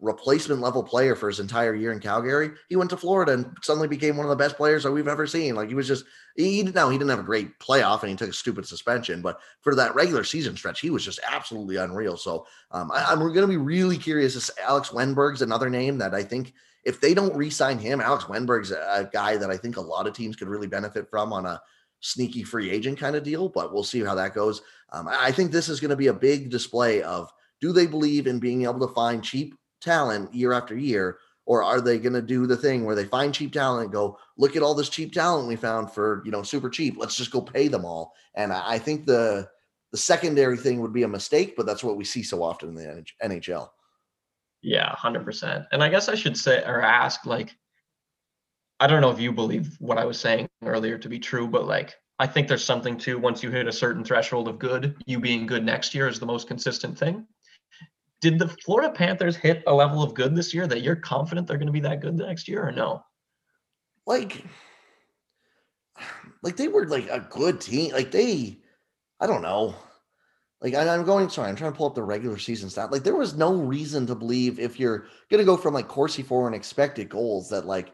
replacement level player for his entire year in Calgary. He went to Florida and suddenly became one of the best players that we've ever seen. Like he was just he now he didn't have a great playoff and he took a stupid suspension, but for that regular season stretch, he was just absolutely unreal. So um, I, am going to be really curious. Alex Wennberg's another name that I think if they don't re-sign him, Alex Wennberg's a, a guy that I think a lot of teams could really benefit from on a sneaky free agent kind of deal. But we'll see how that goes. Um, I think this is going to be a big display of do they believe in being able to find cheap talent year after year? Or are they going to do the thing where they find cheap talent and go, look at all this cheap talent we found for, you know, super cheap. Let's just go pay them all. And I think the the secondary thing would be a mistake, but that's what we see so often in the NHL. Yeah, 100%. And I guess I should say or ask like I don't know if you believe what I was saying earlier to be true, but like I think there's something to once you hit a certain threshold of good, you being good next year is the most consistent thing did the Florida Panthers hit a level of good this year that you're confident they're going to be that good next year or no? Like, like they were like a good team. Like they, I don't know. Like I, am going, sorry, I'm trying to pull up the regular season stat. Like there was no reason to believe if you're going to go from like Corsi for and expected goals that like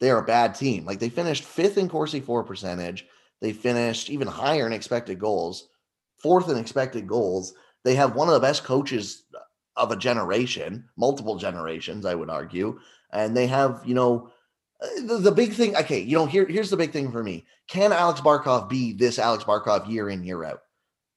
they're a bad team. Like they finished fifth in Corsi for percentage. They finished even higher in expected goals, fourth in expected goals. They have one of the best coaches of a generation, multiple generations, I would argue. And they have, you know, uh, the, the big thing. Okay, you know, here here's the big thing for me. Can Alex Barkov be this Alex Barkov year in year out?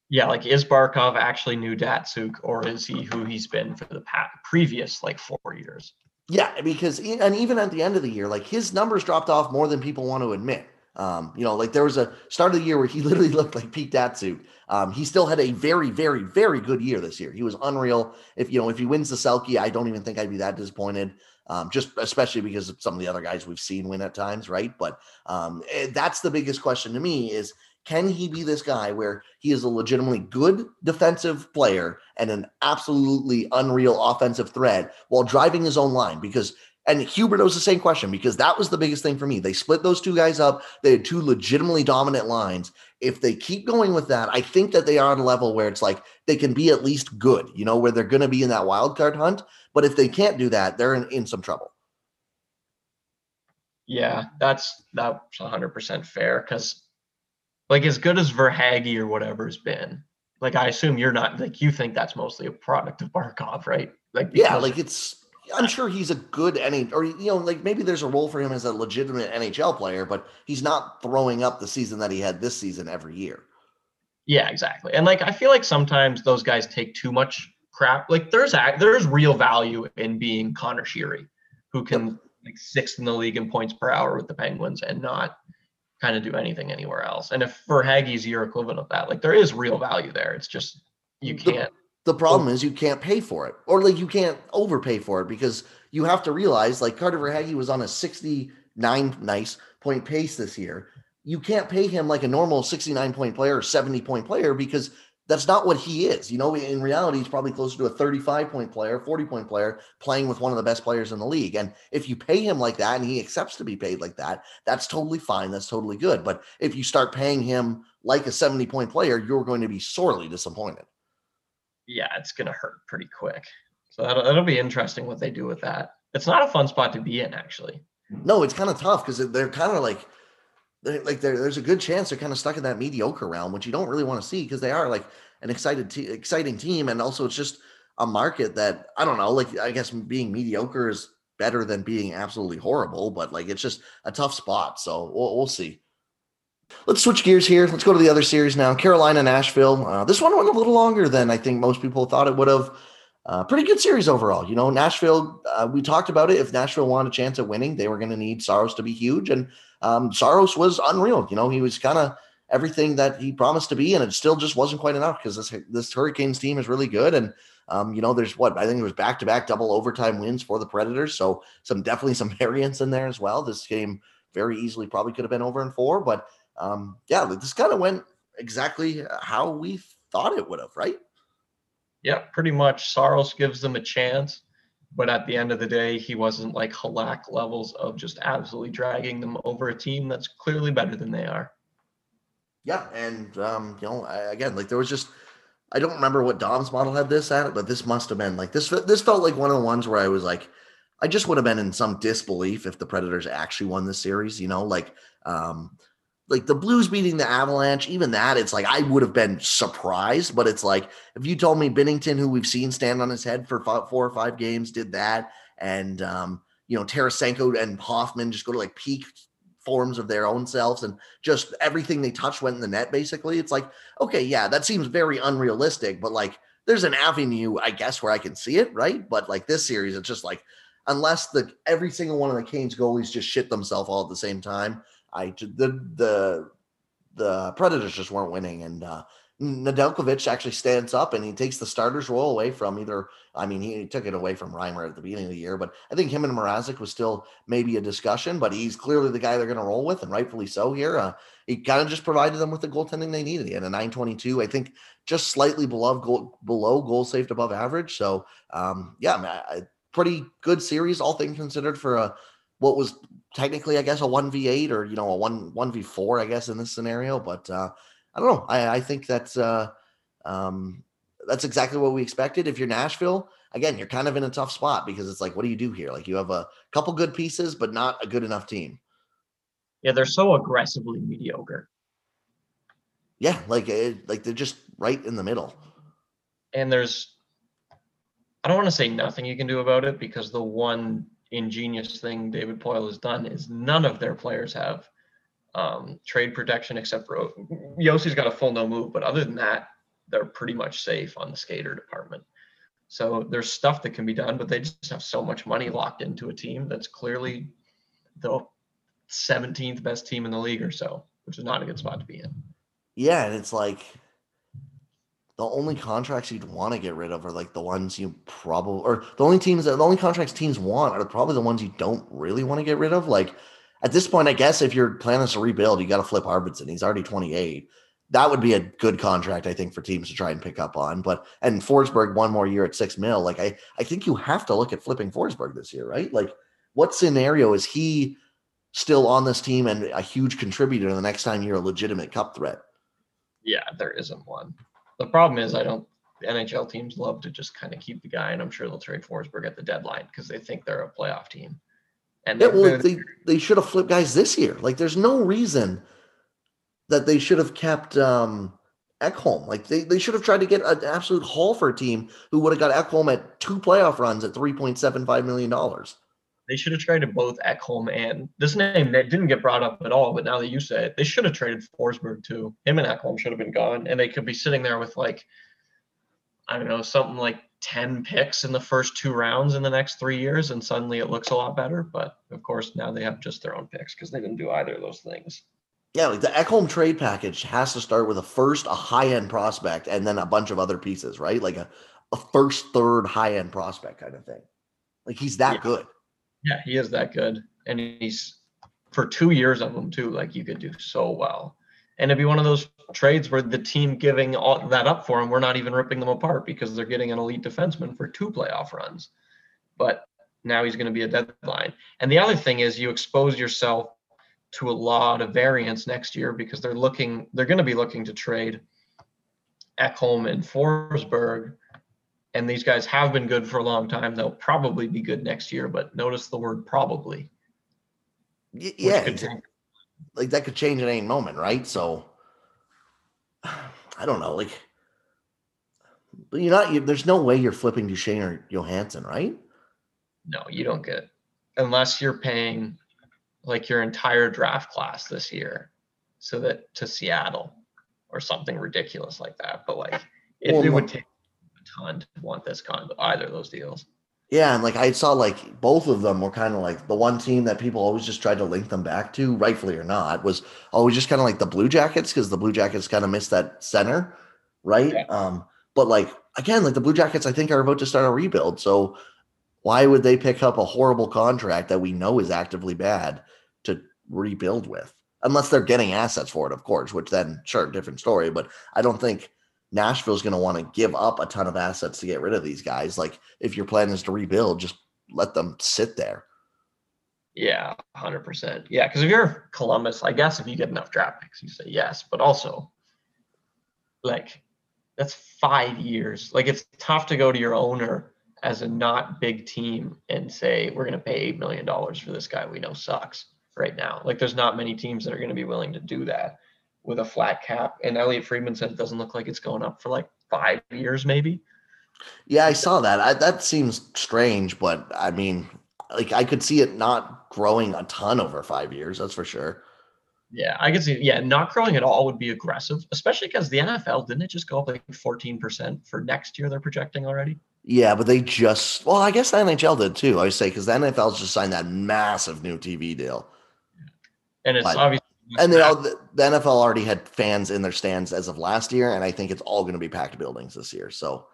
Yeah, like is Barkov actually new Datsyuk, or is he who he's been for the past, previous like four years? Yeah, because and even at the end of the year, like his numbers dropped off more than people want to admit. Um, you know, like there was a start of the year where he literally looked like Pete Datsyuk. Um, he still had a very, very, very good year this year. He was unreal. If you know, if he wins the Selke, I don't even think I'd be that disappointed. Um, just especially because of some of the other guys we've seen win at times, right? But um, eh, that's the biggest question to me is can he be this guy where he is a legitimately good defensive player and an absolutely unreal offensive threat while driving his own line? Because and Huberdeau was the same question because that was the biggest thing for me. They split those two guys up. They had two legitimately dominant lines. If they keep going with that, I think that they are on a level where it's like they can be at least good, you know, where they're going to be in that wild card hunt. But if they can't do that, they're in, in some trouble. Yeah, that's that's 100% fair because, like, as good as Verhaeghe or whatever has been, like, I assume you're not like you think that's mostly a product of Barkov, right? Like, yeah, like it's I'm sure he's a good any or you know like maybe there's a role for him as a legitimate NHL player, but he's not throwing up the season that he had this season every year. Yeah, exactly. And like I feel like sometimes those guys take too much crap. Like there's there's real value in being Conor Sheary, who can like sixth in the league in points per hour with the Penguins and not kind of do anything anywhere else. And if for Verhaeghe's your equivalent of that, like there is real value there. It's just you can't. The- the problem is you can't pay for it, or like you can't overpay for it because you have to realize like Carter Verhaeghe was on a 69 nice point pace this year. you can't pay him like a normal 69 point player or 70 point player because that's not what he is. You know, in reality, he's probably closer to a 35 point player, 40 point player playing with one of the best players in the league. And if you pay him like that and he accepts to be paid like that, that's totally fine. That's totally good. But if you start paying him like a 70 point player, you're going to be sorely disappointed. Yeah, it's going to hurt pretty quick. So that'll, that'll be interesting what they do with that. It's not a fun spot to be in, actually. No, it's kind of tough because they're kind of like, they're, like there's a good chance they're kind of stuck in that mediocre realm, which you don't really want to see because they are like an excited, te- exciting team, and also it's just a market that I don't know. Like I guess being mediocre is better than being absolutely horrible, but like it's just a tough spot. So we'll, we'll see. Let's switch gears here. Let's go to the other series now. Carolina, Nashville. Uh, this one went a little longer than I think most people thought it would have. Uh, pretty good series overall. You know, Nashville, uh, we talked about it. If Nashville wanted a chance at winning, they were going to need Saros to be huge. And um, Saros was unreal. You know, he was kind of everything that he promised to be, and it still just wasn't quite enough because this this Hurricanes team is really good. And um, you know, there's what I think it was back to back double overtime wins for the Predators. So some definitely some variance in there as well. This game very easily probably could have been over in four, but um, yeah, this kind of went exactly how we thought it would have, right? Yeah, pretty much. Saros gives them a chance, but at the end of the day, he wasn't like Halak levels of just absolutely dragging them over a team that's clearly better than they are. Yeah, and um, you know, I, again, like there was just I don't remember what Dom's model had this at, but this must have been like this. This felt like one of the ones where I was like, I just would have been in some disbelief if the Predators actually won the series. You know, like um, like the Blues beating the Avalanche, even that, it's like I would have been surprised. But it's like if you told me Binnington, who we've seen stand on his head for five, four or five games, did that, and um, you know Tarasenko and Hoffman just go to like peak forms of their own selves and just everything they touch went in the net. Basically, it's like okay, yeah, that seems very unrealistic, but like there's an avenue, I guess, where I can see it, right? But like this series, it's just like unless the every single one of the Canes goalies just shit themselves all at the same time I the the the Predators just weren't winning, and uh, Nedeljkovic actually stands up and he takes the starter's role away from either. I mean, he took it away from Reimer at the beginning of the year, but I think him and Mrazek was still maybe a discussion. But he's clearly the guy they're going to roll with, and rightfully so. Here, uh, he kind of just provided them with the goaltending they needed. Had a 922, I think, just slightly below goal below goal saved above average. So, um, yeah, man, pretty good series, all things considered, for a what was technically, I guess, a one v eight or you know a one one v four, I guess, in this scenario. But uh, I don't know. I, I think that's uh, um, that's exactly what we expected. If you're Nashville, again, you're kind of in a tough spot because it's like, what do you do here? Like you have a couple good pieces, but not a good enough team. Yeah, they're so aggressively mediocre. Yeah, like it, like they're just right in the middle. And there's, I don't want to say nothing you can do about it because the one ingenious thing David Poile has done is none of their players have um, trade protection except for Josi's got a full no move, but other than that, they're pretty much safe on the skater department. So there's stuff that can be done, but they just have so much money locked into a team that's clearly the 17th best team in the league or so, which is not a good spot to be in. Yeah, and it's like the only contracts you'd want to get rid of are like the ones you probably or the only teams that the only contracts teams want are probably the ones you don't really want to get rid of. Like at this point, I guess if you're planning to rebuild, you got to flip Arvidsson. He's already 28. That would be a good contract, I think, for teams to try and pick up on. But and Forsberg one more year at six mil. Like I, I think you have to look at flipping Forsberg this year, right? Like what scenario is he still on this team and a huge contributor the next time you're a legitimate cup threat? Yeah, there isn't one. The problem is, I don't. NHL teams love to just kind of keep the guy, and I'm sure they'll trade Forsberg at the deadline because they think they're a playoff team. And yeah, well, they they should have flipped guys this year. Like, there's no reason that they should have kept um, Ekholm. Like, they, they should have tried to get an absolute haul for a team who would have got Ekholm at two playoff runs at three point seven five million dollars. They should have traded both Ekholm and this name that didn't get brought up at all, but now that you say it, they should have traded Forsberg too. Him and Ekholm should have been gone, and they could be sitting there with like, I don't know, something like 10 picks in the first two rounds in the next three years, and suddenly it looks a lot better. But of course, now they have just their own picks because they didn't do either of those things. Yeah, like the Ekholm trade package has to start with a first, a high end prospect, and then a bunch of other pieces, right? Like a, a first, third, high end prospect kind of thing. Like he's that yeah. good. Yeah, he is that good, and he's for two years of them too, like you could do so well. And it'd be one of those trades where the team giving all that up for him, we're not even ripping them apart because they're getting an elite defenseman for two playoff runs. But now he's going to be a deadline. And the other thing is you expose yourself to a lot of variance next year because they're looking, they're going to be looking to trade Ekholm and Forsberg. And these guys have been good for a long time. They'll probably be good next year, but notice the word probably. Yeah. Like that could change at any moment, right? So I don't know. Like, you're not, you, there's no way you're flipping Duchene or Johansson, right? No, you don't get unless you're paying like your entire draft class this year so that to Seattle or something ridiculous like that. But like it, well, it would take ton to want this kind of either of those deals. Yeah, and like I saw like both of them were kind of like the one team that people always just tried to link them back to, rightfully or not, was always just kind of like the Blue Jackets because the Blue Jackets kind of missed that center, right? Yeah. Um, but like again, like the Blue Jackets, I think are about to start a rebuild. So why would they pick up a horrible contract that we know is actively bad to rebuild with? Unless they're getting assets for it, of course, which then sure, different story. But I don't think Nashville's going to want to give up a ton of assets to get rid of these guys. Like if your plan is to rebuild, just let them sit there. Yeah, hundred percent. Yeah, because if you're Columbus, I guess if you get enough draft picks, you say yes. But also, like, that's five years. Like, it's tough to go to your owner as a not big team and say we're going to pay eight million dollars for this guy we know sucks right now. Like, there's not many teams that are going to be willing to do that with a flat cap. And Elliotte Friedman said it doesn't look like it's going up for like five years, maybe. Yeah, I saw that. I, that seems strange, but I mean, like I could see it not growing a ton over five years. That's for sure. Yeah, I could see. Yeah, not growing at all would be aggressive, especially because the NFL didn't it just go up like fourteen percent for next year? They're projecting already. Yeah, but they just well, I guess the NHL did too. I would say because the NFL's just signed that massive new TV deal, and it's but, obviously and they all the, the, NFL already had fans in their stands as of last year, and I think it's all going to be packed buildings this year. So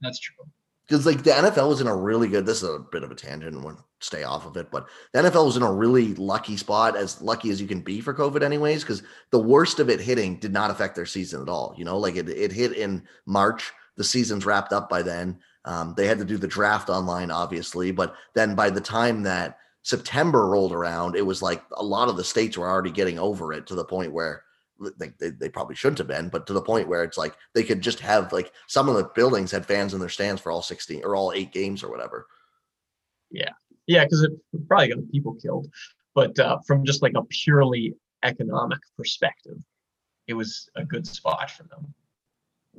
that's true. Because like the NFL was in a really good. This is a bit of a tangent, and we'll stay off of it. But the NFL was in a really lucky spot, as lucky as you can be for COVID, anyways. Because the worst of it hitting did not affect their season at all. You know, like it, it hit in March. The season's wrapped up by then. Um, they had to do the draft online, obviously, but then by the time that September rolled around, it was like a lot of the states were already getting over it to the point where they, they, they, probably shouldn't have been, but to the point where it's like they could just have like some of the buildings had fans in their stands for all 16 or all eight games or whatever. Yeah. Yeah. Cause it probably got people killed. But uh, from just like a purely economic perspective, it was a good spot for them.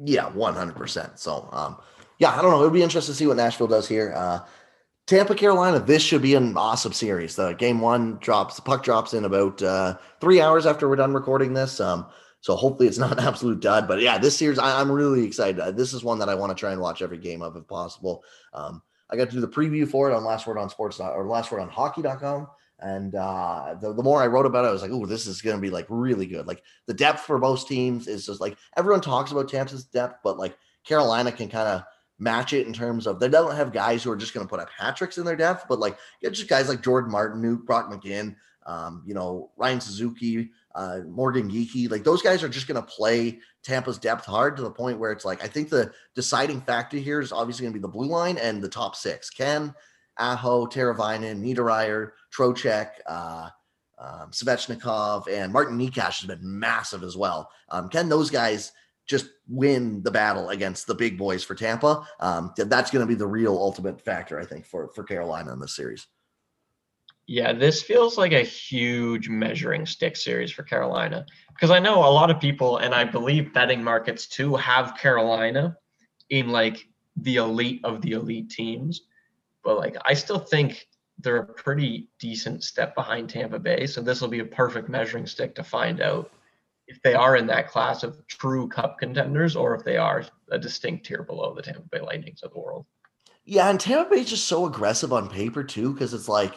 Yeah. 100%. So, um, yeah, I don't know. It would be interesting to see what Nashville does here. Uh, Tampa, Carolina, this should be an awesome series. The game one drops, the puck drops in about uh, three hours after we're done recording this. Um, so hopefully it's not an absolute dud. But yeah, this series, I, am really excited. Uh, this is one that I want to try and watch every game of if possible. Um, I got to do the preview for it on Last Word on Sports or Last Word on Hockey.com. And uh, the, the more I wrote about it, I was like, oh, this is going to be like really good. Like the depth for both teams is just like everyone talks about Tampa's depth, but like Carolina can kind of match it in terms of they don't have guys who are just going to put up hat tricks in their depth, but like just guys like Jordan Martinook, Brock McGinn, um, you know, Ryan Suzuki, uh, Morgan Geekie. like those guys are just going to play Tampa's depth hard to the point where it's like I think the deciding factor here is obviously going to be the blue line and the top six: Ken, Aho, Teravainen, Niederreiter, Trocheck, uh, um, Svechnikov, and Martin Necas has been massive as well. Um, can those guys just win the battle against the big boys for Tampa. Um, that's going to be the real ultimate factor, I think, for for Carolina in this series. Yeah, this feels like a huge measuring stick series for Carolina because I know a lot of people, and I believe betting markets too, have Carolina in like the elite of the elite teams. But like, I still think they're a pretty decent step behind Tampa Bay. So this will be a perfect measuring stick to find out if they are in that class of true cup contenders or if they are a distinct tier below the Tampa Bay Lightnings of the world. Yeah, and Tampa Bay is just so aggressive on paper too, because it's like,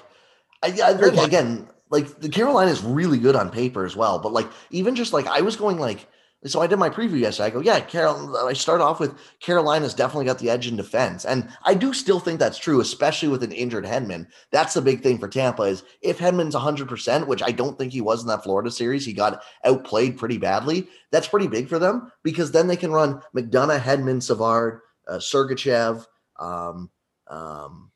I, I think again, like the Carolina is really good on paper as well, but like even just like I was going like so I did my preview yesterday. I go, yeah, Carol. I start off with Carolina's definitely got the edge in defense, and I do still think that's true, especially with an injured Hedman. That's the big thing for Tampa is if Hedman's 100, percent which I don't think he was in that Florida series, he got outplayed pretty badly. That's pretty big for them because then they can run McDonagh, Hedman, Savard, uh, Sergachev. Um, um,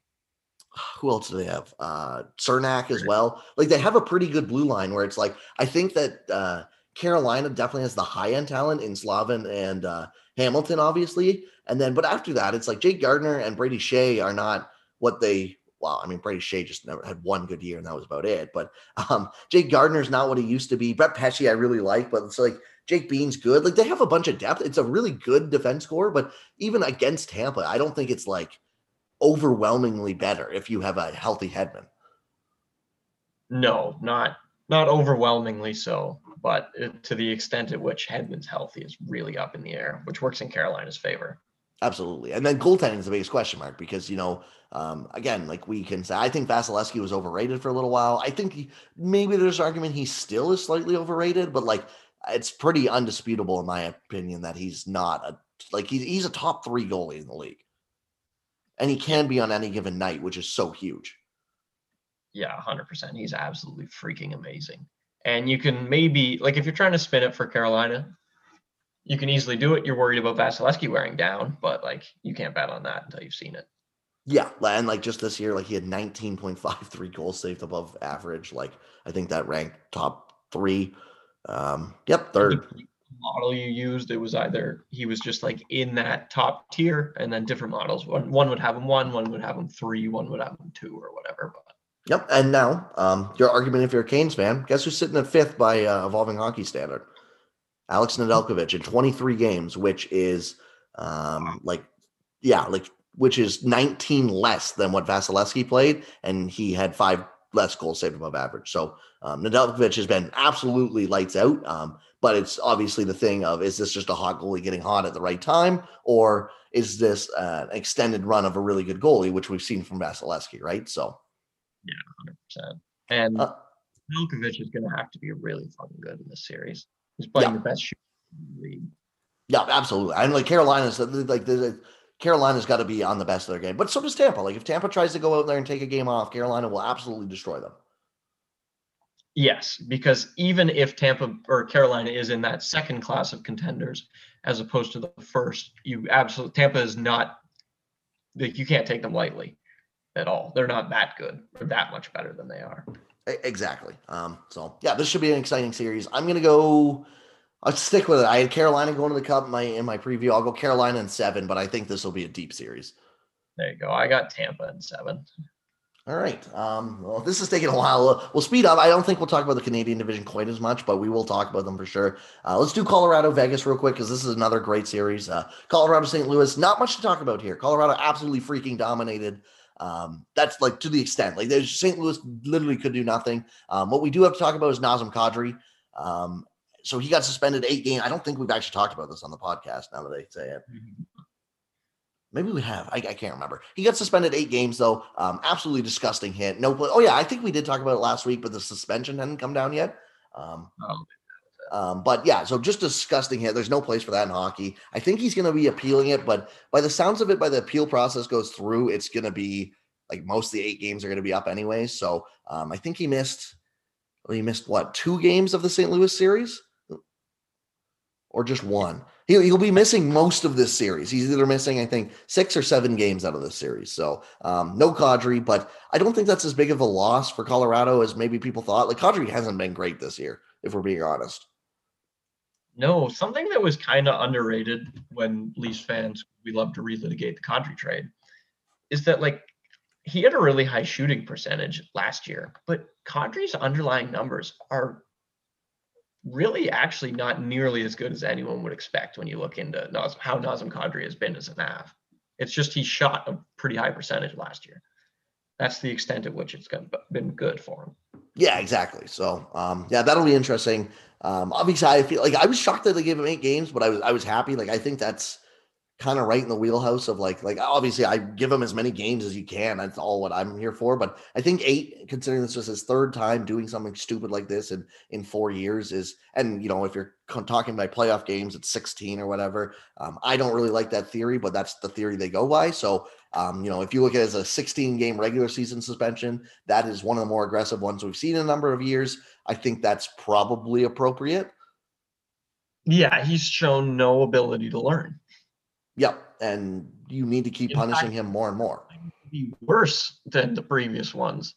who else do they have? Uh, Cernak as well. Like they have a pretty good blue line where it's like I think that. Uh, Carolina definitely has the high end talent in Slavin and uh, Hamilton, obviously. And then, but after that, it's like Jake Gardiner and Brady Skjei are not what they. Well, I mean, Brady Skjei just never had one good year, and that was about it. But um, Jake Gardiner's not what he used to be. Brett Pesce, I really like, but it's like Jake Bean's good. Like they have a bunch of depth. It's a really good defense core, but even against Tampa, I don't think it's like overwhelmingly better if you have a healthy Hedman. No, not not overwhelmingly so but to the extent at which Hedman's healthy is really up in the air, which works in Carolina's favor. Absolutely. And then goaltending is the biggest question mark because, you know, um, again, like we can say, I think Vasilevskiy was overrated for a little while. I think he, maybe there's argument he still is slightly overrated, but like it's pretty undisputable in my opinion that he's not a, like he's, he's a top three goalie in the league. And he can be on any given night, which is so huge. Yeah, 100%. He's absolutely freaking amazing. And you can maybe like if you're trying to spin it for Carolina, you can easily do it. You're worried about Vasilevskiy wearing down, but like you can't bet on that until you've seen it. Yeah, and like just this year, like he had 19.53 goals saved above average. Like I think that ranked top three. Um, yep, third. Model you used, it was either he was just like in that top tier, and then different models. One one would have him one, one would have him three, one would have him two, or whatever. But Yep. And now, um, your argument if you're a Canes fan, guess who's sitting at fifth by uh, evolving hockey standard? Alex Nedeljkovic in 23 games, which is um, like, yeah, like which is 19 less than what Vasilevskiy played, and he had five less goals saved above average. So um, Nedeljkovic has been absolutely lights out. Um, but it's obviously the thing of is this just a hot goalie getting hot at the right time, or is this uh, an extended run of a really good goalie, which we've seen from Vasilevskiy, right? So yeah, hundred percent. And uh, Milkovic is going to have to be really fucking good in this series. He's playing yeah. the best shooter in the league. Yeah, absolutely. And like Carolina's like the Carolina's got to be on the best of their game, but so does Tampa. Like if Tampa tries to go out there and take a game off, Carolina will absolutely destroy them. Yes, because even if Tampa or Carolina is in that second class of contenders as opposed to the first, you absolutely Tampa is not like you can't take them lightly at all. They're not that good. They're that much better than they are. Exactly. Um, so yeah, this should be an exciting series. I'm gonna go. I'll stick with it. I had Carolina going to the cup in my in my preview. I'll go Carolina in seven, but I think this will be a deep series. There you go. I got Tampa in seven. All right. Um, well, this is taking a while. We'll speed up. I don't think we'll talk about the Canadian division quite as much, but we will talk about them for sure. Uh, let's do Colorado Vegas real quick because this is another great series. Uh, Colorado St. Louis, not much to talk about here. Colorado absolutely freaking dominated um, that's like to the extent like there's St. Louis literally could do nothing. Um, what we do have to talk about is Nazem Kadri. Um, so he got suspended eight games. I don't think we've actually talked about this on the podcast now that they say it. Mm-hmm. Maybe we have. I, I, can't remember. He got suspended eight games though. Um, absolutely disgusting hit. No play. Oh yeah, I think we did talk about it last week, but the suspension hadn't come down yet. Um, oh. Um, but yeah, so just disgusting hit. There's no place for that in hockey. I think he's going to be appealing it, but by the sounds of it, by the appeal process goes through, it's going to be like most of the eight games are going to be up anyway. So um, I think he missed. He missed what two games of the St. Louis series, or just one. He'll, he'll be missing most of this series. He's either missing, I think, six or seven games out of this series. So um, no Kadri, but I don't think that's as big of a loss for Colorado as maybe people thought. Like Kadri hasn't been great this year, if we're being honest. No, something that was kind of underrated when Leafs fans we love to relitigate the Kadri trade is that like he had a really high shooting percentage last year, but Kadri's underlying numbers are really actually not nearly as good as anyone would expect when you look into how Nazem Kadri has been as an av. It's just he shot a pretty high percentage last year. That's the extent at which it's been good for him. Yeah, exactly. So, um, yeah, that'll be interesting. Um, obviously, I feel like I was shocked that they gave him eight games, but I was I was happy. Like I think that's kind of right in the wheelhouse of like like obviously I give him as many games as you can. That's all what I'm here for. But I think eight, considering this was his third time doing something stupid like this in in four years, is and you know if you're talking about playoff games, it's 16 or whatever. Um, I don't really like that theory, but that's the theory they go by. So um, you know if you look at it as a 16 game regular season suspension, that is one of the more aggressive ones we've seen in a number of years. I think that's probably appropriate. Yeah, he's shown no ability to learn. Yep, and you need to keep In punishing fact, him more and more. Be worse than the previous ones.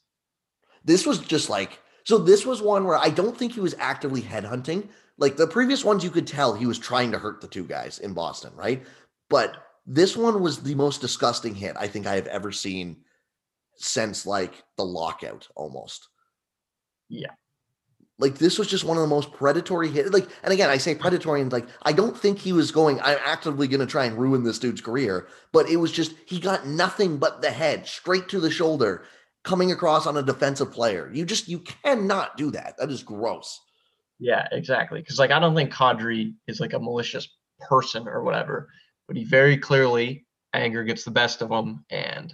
This was just like so. This was one where I don't think he was actively headhunting. Like the previous ones, you could tell he was trying to hurt the two guys in Boston, right? But this one was the most disgusting hit I think I have ever seen since like the lockout almost. Yeah. Like this was just one of the most predatory hit. Like, and again, I say predatory, and like I don't think he was going. I'm actively going to try and ruin this dude's career, but it was just he got nothing but the head straight to the shoulder, coming across on a defensive player. You just you cannot do that. That is gross. Yeah, exactly. Because like I don't think Kadri is like a malicious person or whatever, but he very clearly anger gets the best of him, and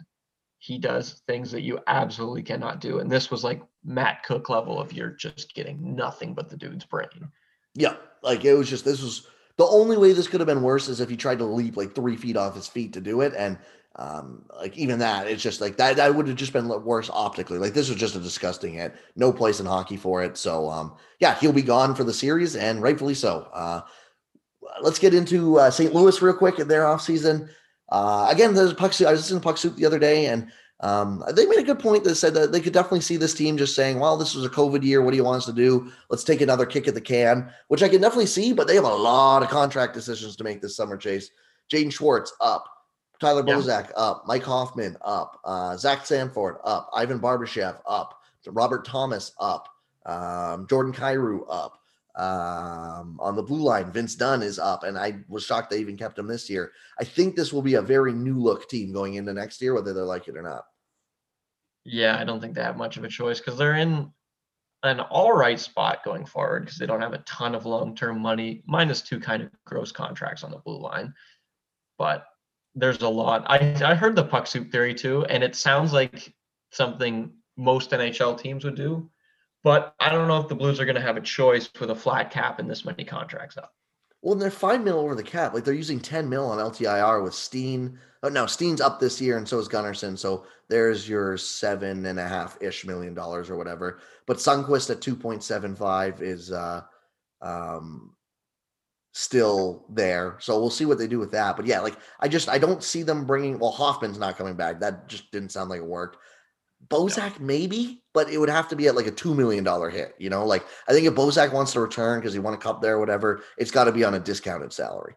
he does things that you absolutely cannot do. And this was like Matt Cooke level of you're just getting nothing but the dude's brain. Yeah. Like it was just, this was the only way this could have been worse is if he tried to leap like three feet off his feet to do it. And um, like even that, it's just like that, that would have just been worse optically. Like this was just a disgusting hit. No place in hockey for it. So um, yeah, he'll be gone for the series and rightfully so. Uh, let's get into uh, St. Louis real quick in their offseason. Uh, again, there's puck soup. I was listening to puck soup the other day, and um, they made a good point that said that they could definitely see this team just saying, "Well, this was a COVID year. What do you want us to do? Let's take another kick at the can," which I can definitely see. But they have a lot of contract decisions to make this summer. Chase, Jaden Schwartz up, Tyler yeah. Bozak up, Mike Hoffman up, uh, Zach Sanford up, Ivan Barbashev up, Robert Thomas up, um, Jordan Kyrou up. Um, on the blue line, Vince Dunn is up, and I was shocked they even kept him this year. I think this will be a very new look team going into next year, whether they like it or not. Yeah, I don't think they have much of a choice because they're in an all right spot going forward because they don't have a ton of long term money, minus two kind of gross contracts on the blue line. But there's a lot. I, I heard the puck soup theory too, and it sounds like something most NHL teams would do but I don't know if the Blues are going to have a choice with a flat cap and this many contracts up. Well, they're five mil over the cap. Like they're using 10 mil on LTIR with Steen. Oh, no, Steen's up this year, and so is Gunnarsson. So there's your seven and a half ish million dollars or whatever. But Sundqvist at 2.75 is uh, um, still there. So we'll see what they do with that. But yeah, like I just I don't see them bringing. Well, Hoffman's not coming back. That just didn't sound like it worked. Bozak maybe, but it would have to be at like a two million dollar hit. You know, like I think if Bozak wants to return because he won a cup there or whatever, it's got to be on a discounted salary.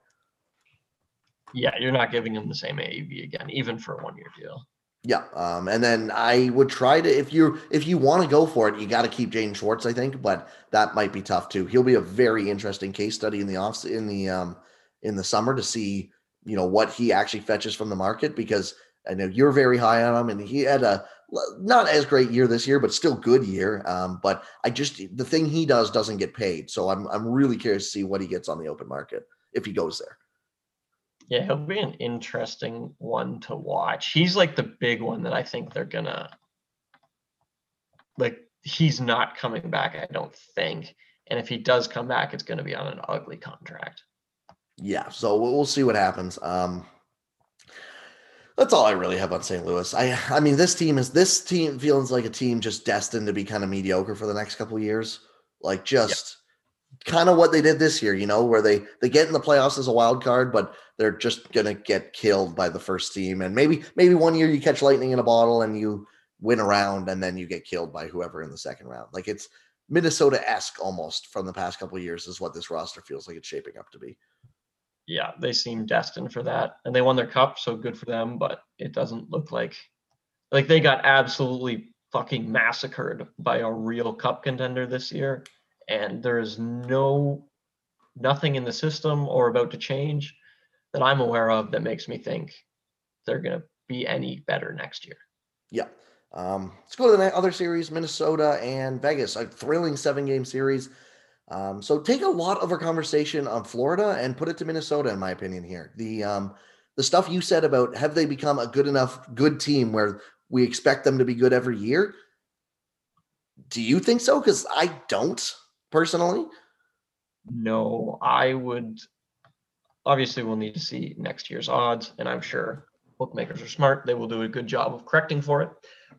Yeah, you're not giving him the same AAV again, even for a one year deal. Yeah, um, and then I would try to if you if you want to go for it, you got to keep Jaden Schwartz, I think, but that might be tough too. He'll be a very interesting case study in the off in the um in the summer to see you know what he actually fetches from the market because I know you're very high on him, and he had a not as great year this year, but still good year. Um, but I just the thing he does doesn't get paid, so I'm I'm really curious to see what he gets on the open market if he goes there. Yeah, he'll be an interesting one to watch. He's like the big one that I think they're gonna like. He's not coming back, I don't think. And if he does come back, it's going to be on an ugly contract. Yeah, so we'll see what happens. Um, that's all I really have on St. Louis. I I mean this team is this team feels like a team just destined to be kind of mediocre for the next couple years. Like just kind of what they did this year, you know, where they they get in the playoffs as a wild card, but they're just gonna get killed by the first team. And maybe maybe one year you catch lightning in a bottle and you win a round and then you get killed by whoever in the second round. Like it's Minnesota esque almost from the past couple years is what this roster feels like it's shaping up to be yeah, they seem destined for that. And they won their cup, so good for them, but it doesn't look like like they got absolutely fucking massacred by a real cup contender this year. And there is no nothing in the system or about to change that I'm aware of that makes me think they're gonna be any better next year. Yeah. Um, let's go to the other series, Minnesota and Vegas, a thrilling seven game series. Um, so take a lot of our conversation on Florida and put it to Minnesota, in my opinion. Here, the um, the stuff you said about have they become a good enough good team where we expect them to be good every year? Do you think so? Because I don't personally. No, I would. Obviously, we'll need to see next year's odds, and I'm sure bookmakers are smart. They will do a good job of correcting for it.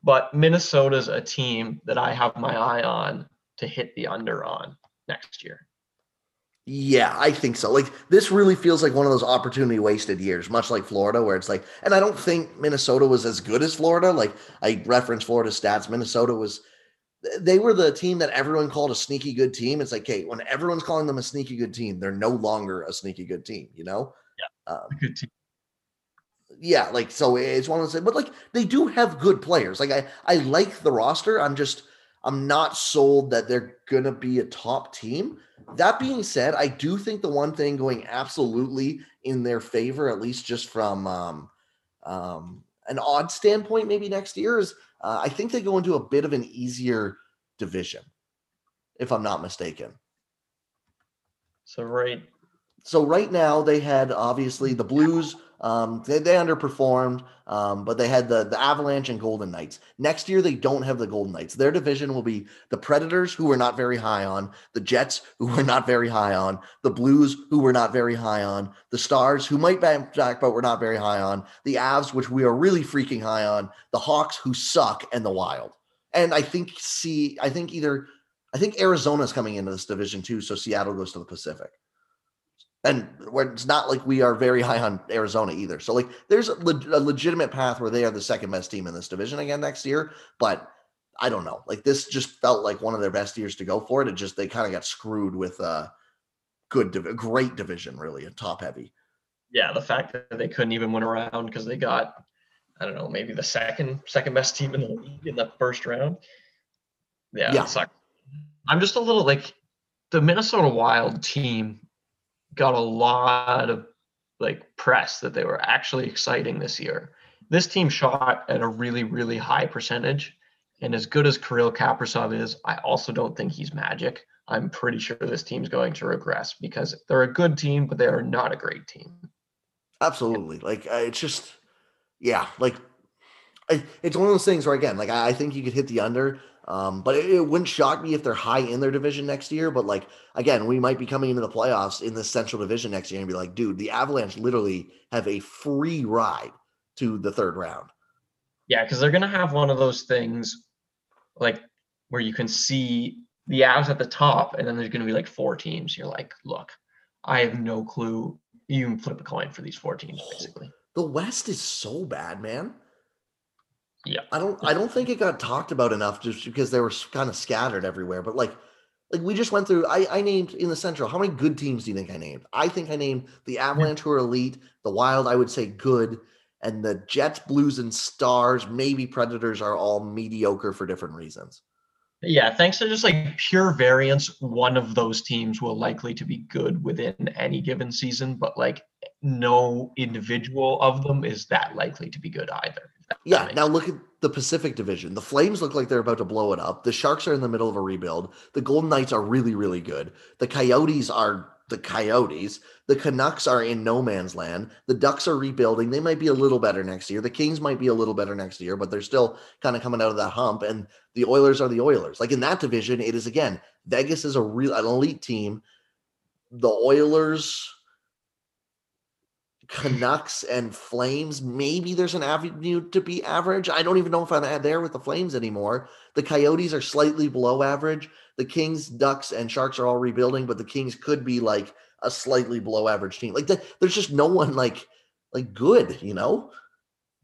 But Minnesota's a team that I have my eye on to hit the under on next year. Yeah, I think so. Like this really feels like one of those opportunity wasted years, much like Florida, where it's like, and I don't think Minnesota was as good as Florida. Like I referenced Florida stats, Minnesota was they were the team that everyone called a sneaky good team. It's like, hey, when everyone's calling them a sneaky good team, they're no longer a sneaky good team, you know? Yeah. Um, good team. Yeah, like so it's one of those, but like they do have good players. Like I, I like the roster. I'm just I'm not sold that they're gonna be a top team. That being said, I do think the one thing going absolutely in their favor, at least just from um, um, an odd standpoint, maybe next year is uh, I think they go into a bit of an easier division, if I'm not mistaken. So right. So right now they had obviously the Blues. Um, they, they underperformed, um, but they had the the Avalanche and Golden Knights. Next year they don't have the Golden Knights. Their division will be the Predators, who we're not very high on, the Jets, who we're not very high on, the Blues, who we're not very high on, the Stars, who might back, but we're not very high on, the Avs, which we are really freaking high on, the Hawks, who suck, and the Wild. And I think see, I think either I think Arizona's coming into this division too, so Seattle goes to the Pacific and it's not like we are very high on Arizona either. So like there's a, a, legitimate path where they are the second best team in this division again next year, but I don't know. Like this just felt like one of their best years to go for it. It just they kind of got screwed with a good, div- great division, really, a top heavy. Yeah, the fact that they couldn't even win around because they got, I don't know, maybe the second second best team in the league in the first round. Yeah, yeah. I'm just a little like the Minnesota Wild team got a lot of like press that they were actually exciting this year. This team shot at a really, really high percentage. And as good as Kirill Kaprizov is, I also don't think he's magic. I'm pretty sure this team's going to regress because they're a good team, but they are not a great team. Absolutely. Like uh, it's just, yeah, like it's one of those things where again, like I think you could hit the under. Um, but it, it, wouldn't shock me if they're high in their division next year. But like again, we might be coming into the playoffs in the Central Division next year and be like, dude, the Avalanche literally have a free ride to the third round. Yeah, because they're gonna have one of those things like where you can see the Avs at the top, and then there's gonna be like four teams. You're like, look, I have no clue. You can flip a coin for these four teams, basically. The West is so bad, man. Yeah. I don't I don't think it got talked about enough just because they were kind of scattered everywhere. But like like we just went through I, I named in the central how many good teams do you think I named? I think I named the Avalanche who are elite, the Wild, I would say good, and the Jets, Blues, and Stars, maybe Predators are all mediocre for different reasons. Yeah, thanks to just like pure variance, one of those teams will likely to be good within any given season, but like no individual of them is that likely to be good either. Yeah. Now look at the Pacific Division. The Flames look like they're about to blow it up. The Sharks are in the middle of a rebuild. The Golden Knights are really, really good. The Coyotes are the Coyotes. The Canucks are in no man's land. The Ducks are rebuilding. They might be a little better next year. The Kings might be a little better next year, but they're still kind of coming out of that hump. And the Oilers are the Oilers. Like in that division, it is again, Vegas is a real an elite team. The Oilers Canucks and Flames, maybe there's an avenue to be average. I don't even know if I'm there with the Flames anymore. The Coyotes are slightly below average. The Kings, Ducks, and Sharks are all rebuilding, but the Kings could be like a slightly below average team. Like the, there's just no one like like good, you know?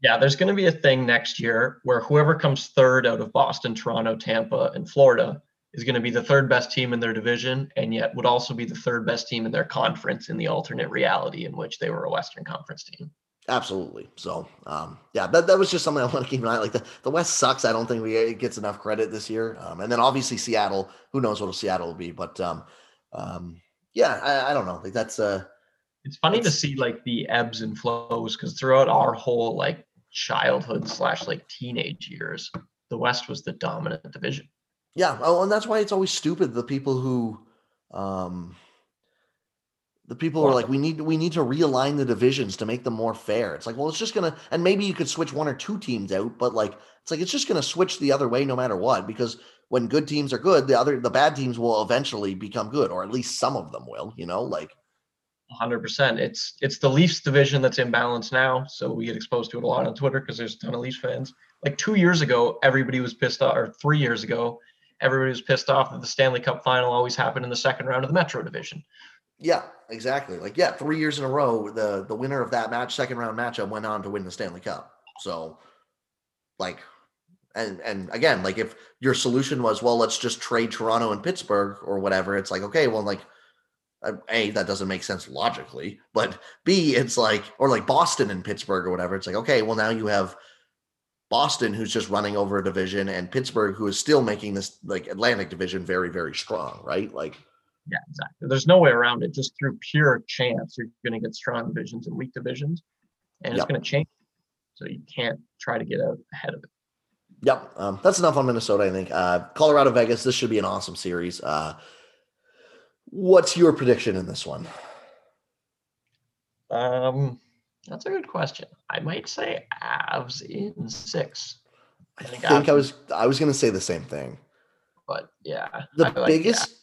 Yeah, there's going to be a thing next year where whoever comes third out of Boston, Toronto, Tampa, and Florida is going to be the third best team in their division and yet would also be the third best team in their conference in the alternate reality in which they were a Western Conference team. Absolutely. So, um, yeah, that, that was just something I want to keep an eye. Like the, the West sucks. I don't think we it gets enough credit this year. Um, and then obviously Seattle. Who knows what Seattle will be? But um, um, yeah, I, I don't know. Like that's uh, it's funny to see like the ebbs and flows because throughout our whole like childhood slash like teenage years, the West was the dominant division. Yeah, oh, and that's why it's always stupid the people who um The people who are like, we need we need to realign the divisions to make them more fair. It's like, well, it's just gonna and maybe you could switch one or two teams out, but like it's like it's just gonna switch the other way no matter what, because when good teams are good, the other the bad teams will eventually become good, or at least some of them will, you know, like 100%. It's it's the Leafs division that's imbalanced now, so we get exposed to it a lot on Twitter because there's a ton of Leafs fans. Like two years ago, everybody was pissed off, or three years ago, everybody was pissed off that the Stanley Cup final always happened in the second round of the Metro division. Yeah, exactly. Like, yeah, three years in a row, the the winner of that match, second round matchup, went on to win the Stanley Cup. So, like, and and again, like if your solution was, well, let's just trade Toronto and Pittsburgh or whatever, it's like, okay, well, like, uh, a that doesn't make sense logically, but b it's like, or like Boston and Pittsburgh or whatever, it's like, okay, well, now you have Boston who's just running over a division and Pittsburgh who is still making this like Atlantic division very very strong, right? Like yeah, exactly. There's no way around it. Just through pure chance, you're going to get strong divisions and weak divisions, and it's Yep. going to change. So you can't try to get out ahead of it. Yep, um, that's enough on Minnesota. I think uh, Colorado Vegas. This should be an awesome series. Uh, what's your prediction in this one? Um, that's a good question. I might say Avs in six, I I think think I was I was going to say the same thing. but yeah, The like biggest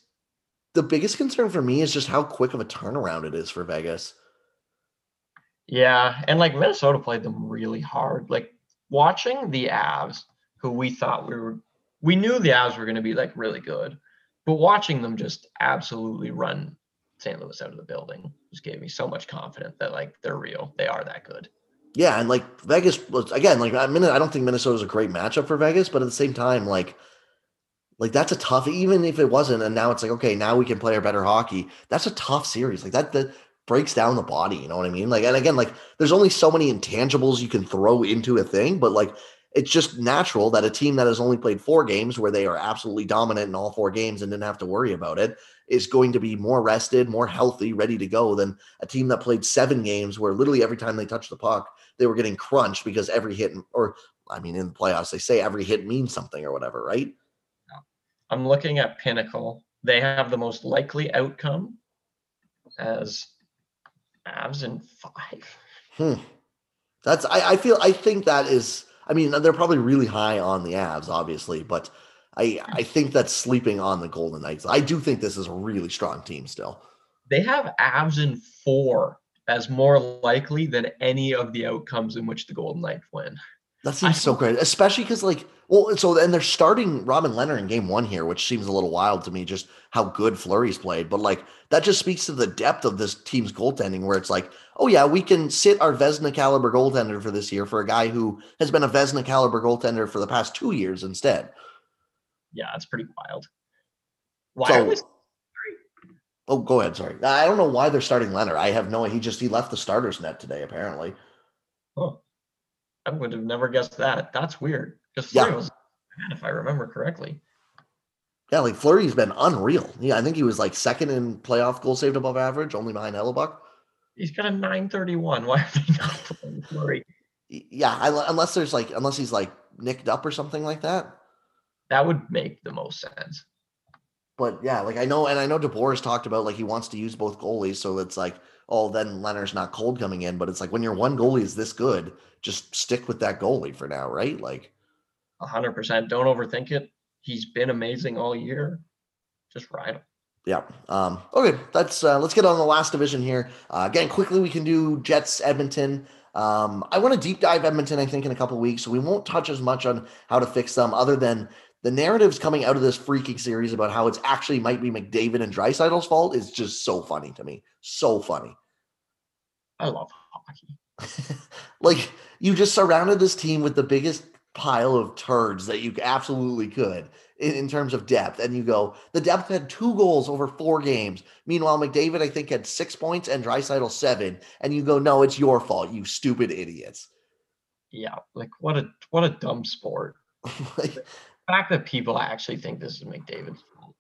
the biggest concern for me is just how quick of a turnaround it is for Vegas. Yeah, and like Minnesota played them really hard. Like watching the Avs, who we thought we were, we knew the Avs were going to be like really good, but watching them just absolutely run St. Louis out of the building just gave me so much confidence that like they're real. They are that good. Yeah, and like Vegas was again like I mean I don't think Minnesota's a great matchup for Vegas, but at the same time like like that's a tough even if it wasn't and now it's like okay, now we can play our better hockey. That's a tough series. Like that that breaks down the body, you know what I mean? Like and again like there's only so many intangibles you can throw into a thing, but like it's just natural that a team that has only played four games where they are absolutely dominant in all four games and didn't have to worry about it is going to be more rested, more healthy, ready to go than a team that played seven games where literally every time they touched the puck, they were getting crunched because every hit, or I mean, in the playoffs, they say every hit means something or whatever, right? I'm looking at Pinnacle. They have the most likely outcome as Avs in five. Hmm. That's, I, I feel, I think that is, I mean, they're probably really high on the Avs, obviously, but I, I think that's sleeping on the Golden Knights. I do think this is a really strong team still. They have abs in four as more likely than any of the outcomes in which the Golden Knights win. That seems so great, especially because like, well, so and they're starting Robin Lehner in game one here, which seems a little wild to me, just how good Fleury's played. But like, that just speaks to the depth of this team's goaltending, where it's like, oh yeah, we can sit our Vezina caliber goaltender for this year for a guy who has been a Vezina caliber goaltender for the past two years instead. Yeah, it's pretty wild. Why So- we Oh, go ahead. Sorry, I don't know why they're starting Lehner. I have no. He just he left the starters net today, apparently. Huh. I would have never guessed that. That's weird. Because Yeah. Was if I remember correctly. Yeah, like Fleury's been unreal. Yeah, I think he was like second in playoff goal saved above average, only behind Hellebuyck. He's got a 931. Why are they not playing Fleury? Y- Yeah, I, unless there's like unless he's like nicked up or something like that. That would make the most sense. But yeah, like I know, and I know DeBoer has talked about like he wants to use both goalies, so it's like, oh, then Lehner's not cold coming in. But it's like when your one goalie is this good, just stick with that goalie for now, right? Like, 100%. Don't overthink it. He's been amazing all year. Just ride him. yeah. Um, okay, that's uh, let's get on the last division here. Uh, again, quickly we can do Jets Edmonton. Um, I want to deep dive Edmonton, I think, in a couple weeks. So we won't touch as much on how to fix them, other than the narratives coming out of this freaking series about how it's actually might be McDavid and Draisaitl's fault is just so funny to me. So funny. I love hockey. like you just surrounded this team with the biggest pile of turds that you absolutely could in, in terms of depth. And you go, the depth had two goals over four games. Meanwhile, McDavid, I think, had six points and Dreisaitl seven. And you go, no, it's your fault, you stupid idiots. Yeah, like what a what a dumb sport. Like, fact that people actually think this is McDavid's fault.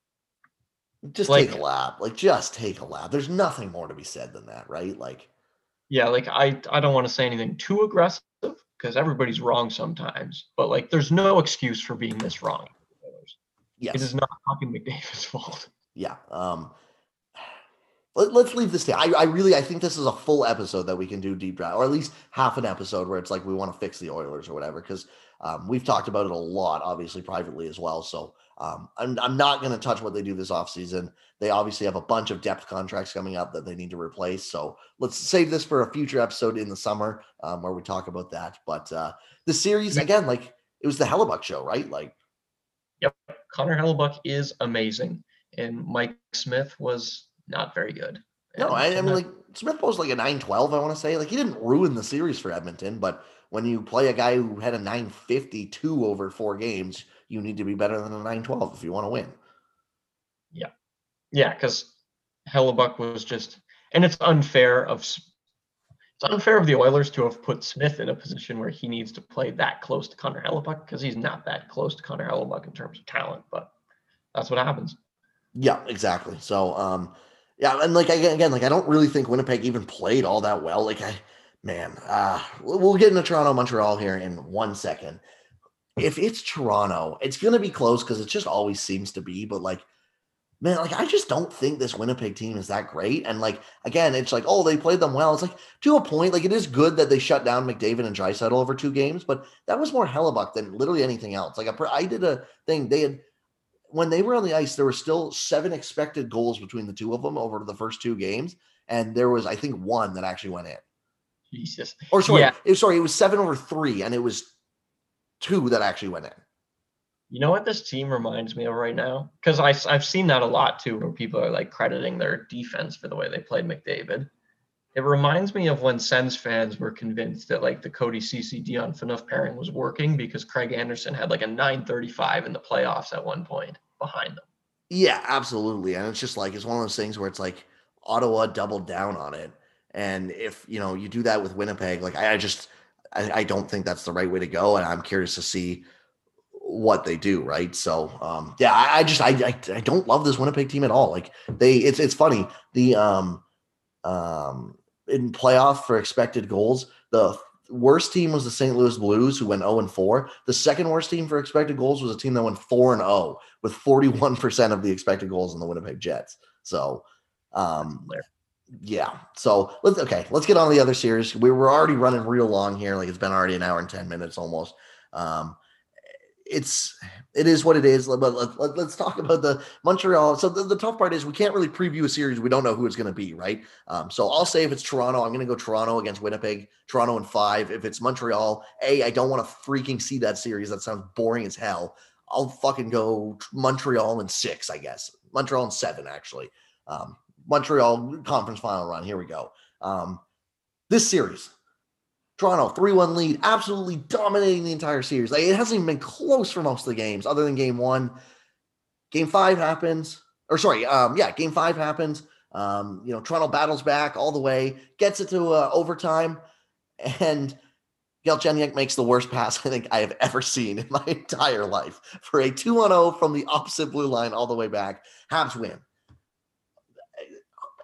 just Like- take a lap. Like, just take a lap. There's nothing more to be said than that, right? Like, Yeah, like I I don't want to say anything too aggressive because everybody's wrong sometimes, but like there's no excuse for being this wrong. yes. It is not fucking McDavid's fault. Yeah. Um let, us leave this day. I, I really I think this is a full episode that we can do deep dive, or at least half an episode where it's like we want to fix the Oilers or whatever. Because um, we've talked about it a lot, obviously privately as well. So um, I'm I'm not going to touch what they do this offseason. They obviously have a bunch of depth contracts coming up that they need to replace. So let's save this for a future episode in the summer um, where we talk about that. But uh, the series again, like it was the Hellebuyck show, right? Like, yep, Connor Hellebuyck is amazing, and Mike Smith was not very good. No, I, I mean, like Smith was like a 912, I want to say. Like, he didn't ruin the series for Edmonton, but when you play a guy who had a 952 over four games, you need to be better than a 912 if you want to win. Yeah. Yeah, because Hellebuyck was just, and it's unfair of it's unfair of the Oilers to have put Smith in a position where he needs to play that close to Connor Hellebuyck because he's not that close to Connor Hellebuyck in terms of talent, but that's what happens. Yeah, exactly. So, um, yeah, and like again, again, like I don't really think Winnipeg even played all that well. Like I, man, uh, we'll get into Toronto, Montreal here in one second. If it's Toronto, it's going to be close because it just always seems to be. But like, man, like I just don't think this Winnipeg team is that great. And like again, it's like, oh, they played them well. It's like to a point, like it is good that they shut down McDavid and Draisaitl over two games, but that was more Hellebuyck than literally anything else. Like I did a thing. They had when they were on the ice, there were still seven expected goals between the two of them over the first two games, and there was, I think, one that actually went in. Jesus. Or sorry, yeah. it, sorry, it was seven over three, and it was two that actually went in. You know what this team reminds me of right now? Because I've seen that a lot too, where people are like crediting their defense for the way they played McDavid. It reminds me of when Sens fans were convinced that like the Cody Ceci Dion Phaneuf pairing was working because Craig Anderson had like a 935 in the playoffs at one point behind them. Yeah, absolutely. And it's just like it's one of those things where it's like Ottawa doubled down on it. And if you know you do that with Winnipeg, like I, I just I, I, don't think that's the right way to go. And I'm curious to see what they do, right? So um yeah, I, I just I, I I don't love this Winnipeg team at all. Like they it's it's funny. The um um in playoff for expected goals. The worst team was the St. Louis Blues, who went 0 and 4. The second worst team for expected goals was a team that went 4 and 0 with 41% of the expected goals in the Winnipeg Jets. So, um, yeah. So let's okay. Let's get on to the other series. We were already running real long here. Like it's been already an hour and 10 minutes almost. Um, it's it is what it is. But let, let, us talk about the Montreal. So the, the, tough part is we can't really preview a series. We don't know who it's going to be, right? Um, so I'll say if it's Toronto, I'm going to go Toronto against Winnipeg. Toronto in five. If it's Montreal, a I don't want to freaking see that series. That sounds boring as hell. I'll fucking go Montreal in six, I guess. Montreal in seven, actually. Um, Montreal conference final run. Here we go. Um, this series, Toronto, 3 1 lead, absolutely dominating the entire series. Like, it hasn't even been close for most of the games, other than game one. Game five happens, or sorry, um, yeah, game five happens. Um, you know, Toronto battles back all the way, gets it to uh, overtime, and Galchenyuk makes the worst pass I think I have ever seen in my entire life for a 2 1 0 from the opposite blue line all the way back. Habs win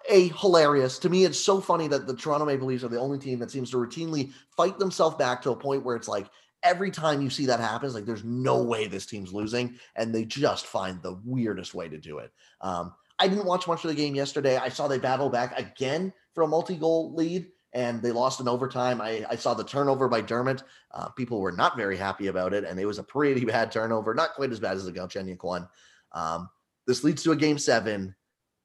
a hilarious. To me, it's so funny that the Toronto Maple Leafs are the only team that seems to routinely fight themselves back to a point where it's like every time you see that happens, like there's no way this team's losing, and they just find the weirdest way to do it. Um, I didn't watch much of the game yesterday. I saw they battle back again for a multi-goal lead, and they lost in overtime. I, I saw the turnover by Dermott. Uh, people were not very happy about it, and it was a pretty bad turnover, not quite as bad as the Galchenyuk one. Um, this leads to a game seven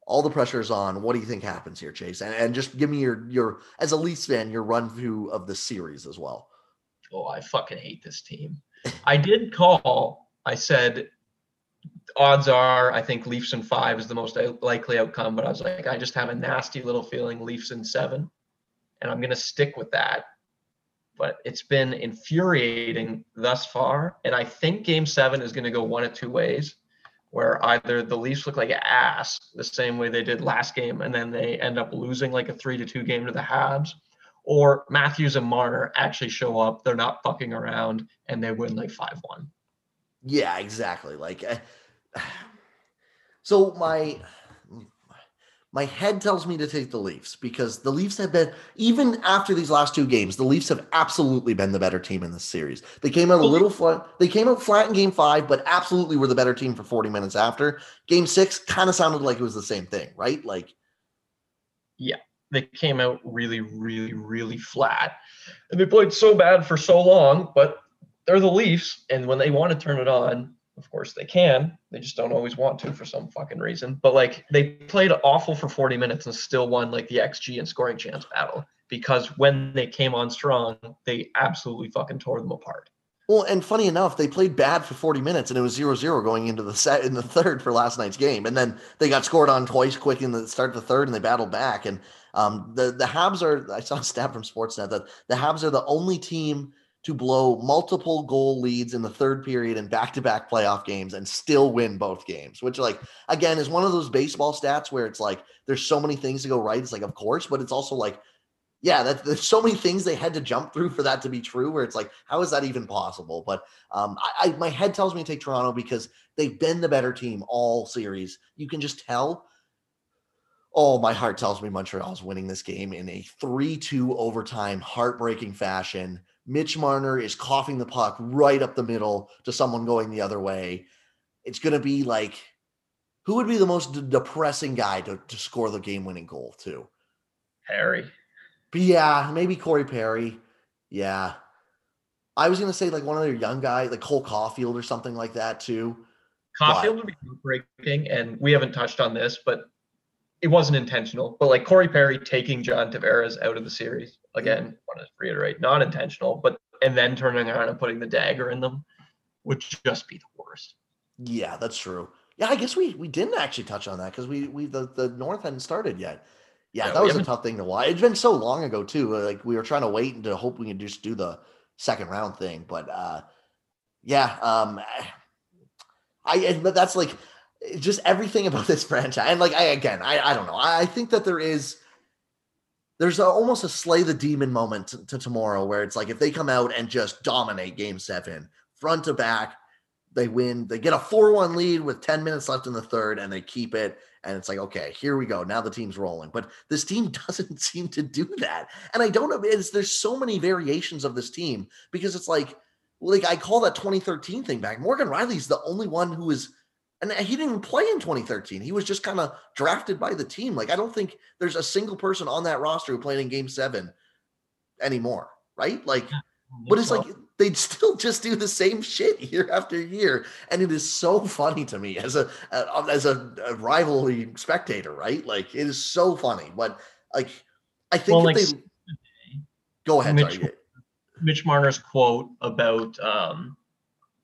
all the pressure is on. What do you think happens here, Chase? And, and just give me your your as a Leafs fan, your run through of the series as well. Oh, I fucking hate this team. I did call. I said odds are I think Leafs in five is the most likely outcome, but I was like, I just have a nasty little feeling Leafs in seven, and I'm gonna stick with that. But it's been infuriating thus far, and I think Game Seven is gonna go one of two ways where either the Leafs look like ass the same way they did last game, and then they end up losing like a three to two game to the Habs, or Matthews and Marner actually show up, they're not fucking around, and they win like five one. Yeah, exactly. Like, so my my head tells me to take the Leafs because the Leafs have been even after these last two games, the Leafs have absolutely been the better team in this series. They came out a little flat. They came out flat in game 5, but absolutely were the better team for 40 minutes after. Game 6 kind of sounded like it was the same thing, right? Like yeah, they came out really, really, really flat. And they played so bad for so long, but they're the Leafs. And when they want to turn it on, of course they can. They just don't always want to for some fucking reason. But like they played awful for 40 minutes and still won like the XG and scoring chance battle because when they came on strong, they absolutely fucking tore them apart. Well, and funny enough, they played bad for 40 minutes and it was 0-0 going into the set in the third for last night's game. And then they got scored on twice quick in the start of the third and they battled back. And um, the the Habs are I saw a stat from Sportsnet that the Habs are the only team to blow multiple goal leads in the third period in back-to-back playoff games and still win both games, which like again is one of those baseball stats where it's like there's so many things to go right. It's like of course, but it's also like yeah, that, there's so many things they had to jump through for that to be true. Where it's like, how is that even possible? But um, I, I, my head tells me to take Toronto because they've been the better team all series. You can just tell. Oh, my heart tells me Montreal's winning this game in a 3 2 overtime, heartbreaking fashion. Mitch Marner is coughing the puck right up the middle to someone going the other way. It's going to be like, who would be the most d- depressing guy to, to score the game winning goal, too? Harry. But yeah, maybe Corey Perry. Yeah. I was going to say like one of their young guys, like Cole Caufield or something like that, too. Caufield would be breaking, and we haven't touched on this, but it wasn't intentional. But like Corey Perry taking John Tavares out of the series again, want to reiterate, not intentional, but and then turning around and putting the dagger in them would just be the worst. Yeah, that's true. Yeah, I guess we we didn't actually touch on that because we we the the North hadn't started yet. Yeah, yeah that was a tough thing to watch. It's been so long ago too. Like we were trying to wait and to hope we could just do the second round thing, but uh yeah, um I but that's like just everything about this franchise. And like I again, I I don't know. I, I think that there is there's a, almost a slay the demon moment to, to, tomorrow where it's like if they come out and just dominate game seven front to back they win they get a 4-1 lead with 10 minutes left in the third and they keep it. And it's like okay here we go. Now the team's rolling. But this team doesn't seem to do that. And i don't know it's, there's so many variations of this team because it's like like i call that 2013 thing back. Morgan rielly's the only one who is and he didn't play in 2013. He was just kind of drafted by the team. Like I don't think there's a single person on that roster who played in Game Seven anymore, right? Like, but it's like they'd still just do the same shit year after year, and it is so funny to me as a as a, a rivalry spectator, right? Like it is so funny. But like, I think well, like, they go ahead. Mitch, sorry. Mitch Marner's quote about um,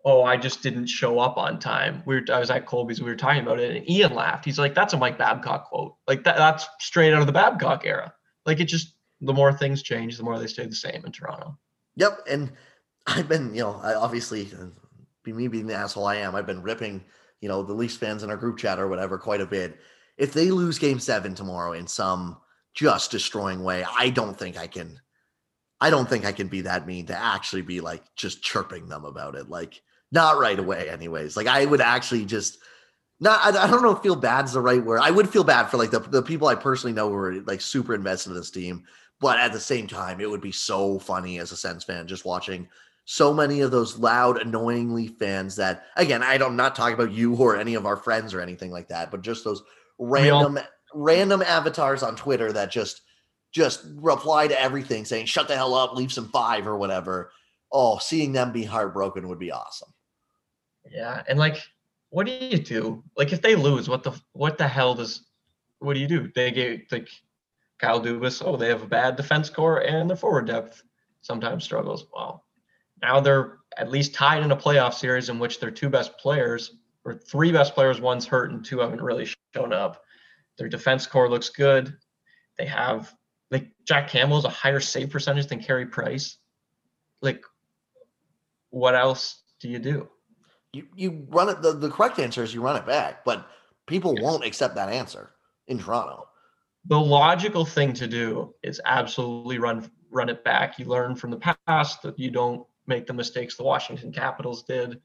oh, I just didn't show up on time. We were, I was at Colby's, we were talking about it, and Ian laughed. He's like, that's a Mike Babcock quote. Like that, that's straight out of the Babcock era. Like it just, the more things change, the more they stay the same in Toronto. Yep. And I've been, you know, I obviously, uh, be me being the asshole I am, I've been ripping, you know, the Leafs fans in our group chat or whatever quite a bit. If they lose game seven tomorrow in some just destroying way, I don't think I can I don't think I can be that mean to actually be like just chirping them about it. Like not right away, anyways. Like I would actually just not I, I don't know if feel bad is the right word. I would feel bad for like the, the people I personally know who are like super invested in this team. But at the same time, it would be so funny as a Sens fan just watching so many of those loud, annoyingly fans that again, I don't I'm not talking about you or any of our friends or anything like that, but just those random random avatars on Twitter that just just reply to everything saying shut the hell up, leave some five or whatever. Oh, seeing them be heartbroken would be awesome. Yeah, and like, what do you do? Like, if they lose, what the what the hell does what do you do? They get like Kyle Dubas. Oh, they have a bad defense core and the forward depth sometimes struggles. Well, now they're at least tied in a playoff series in which their two best players or three best players, one's hurt and two haven't really shown up. Their defense core looks good. They have like Jack Campbell's a higher save percentage than Carey Price. Like, what else do you do? You you run it. The, the correct answer is you run it back, but people yes. won't accept that answer in Toronto. The logical thing to do is absolutely run run it back. You learn from the past that you don't make the mistakes the Washington Capitals did,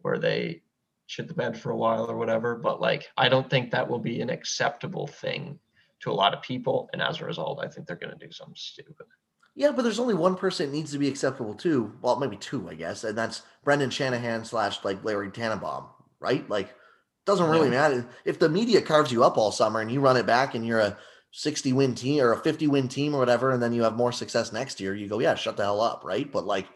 where they shit the bed for a while or whatever. But like, I don't think that will be an acceptable thing to a lot of people, and as a result, I think they're going to do something stupid. Yeah, but there's only one person that needs to be acceptable too. Well, maybe two, I guess, and that's Brendan Shanahan slash like Larry Tannenbaum, right? Like, doesn't really yeah. matter if the media carves you up all summer and you run it back and you're a 60 win team or a 50 win team or whatever, and then you have more success next year, you go, yeah, shut the hell up, right? But like,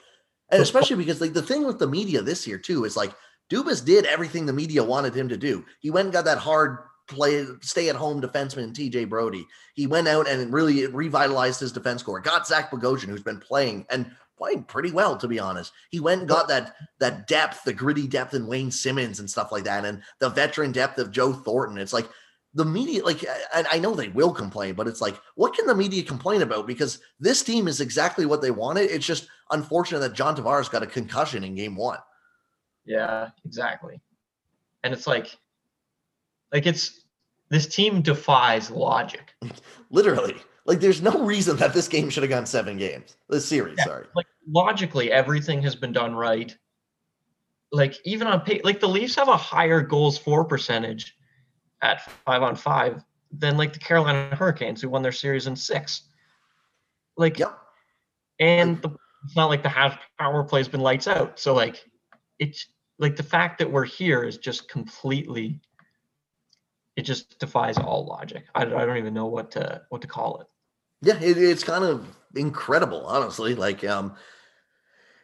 and especially because like the thing with the media this year too is like Dubas did everything the media wanted him to do. He went and got that hard play, stay at home defenseman TJ Brodie. He went out and really revitalized his defense core. Got Zach Bogosian, who's been playing and playing pretty well, to be honest. He went and got that that depth, the gritty depth in Wayne Simmonds and stuff like that, and the veteran depth of Joe Thornton. It's like the media, like, and I know they will complain, but it's like, what can the media complain about? Because this team is exactly what they wanted. It's just unfortunate that John Tavares got a concussion in game one. Yeah, exactly. And it's like, like it's this team defies logic. Literally. Like there's no reason that this game should have gone seven games. This series, yeah, sorry. Like logically, everything has been done right. Like even on pay, like the Leafs have a higher goals for percentage at five on five than like the Carolina Hurricanes who won their series in six. Like, yep. and the, it's not like the half power play's been lights out. So like, it's like the fact that we're here is just completely it just defies all logic. I, I don't even know what to what to call it. Yeah, it, it's kind of incredible, honestly. Like, um,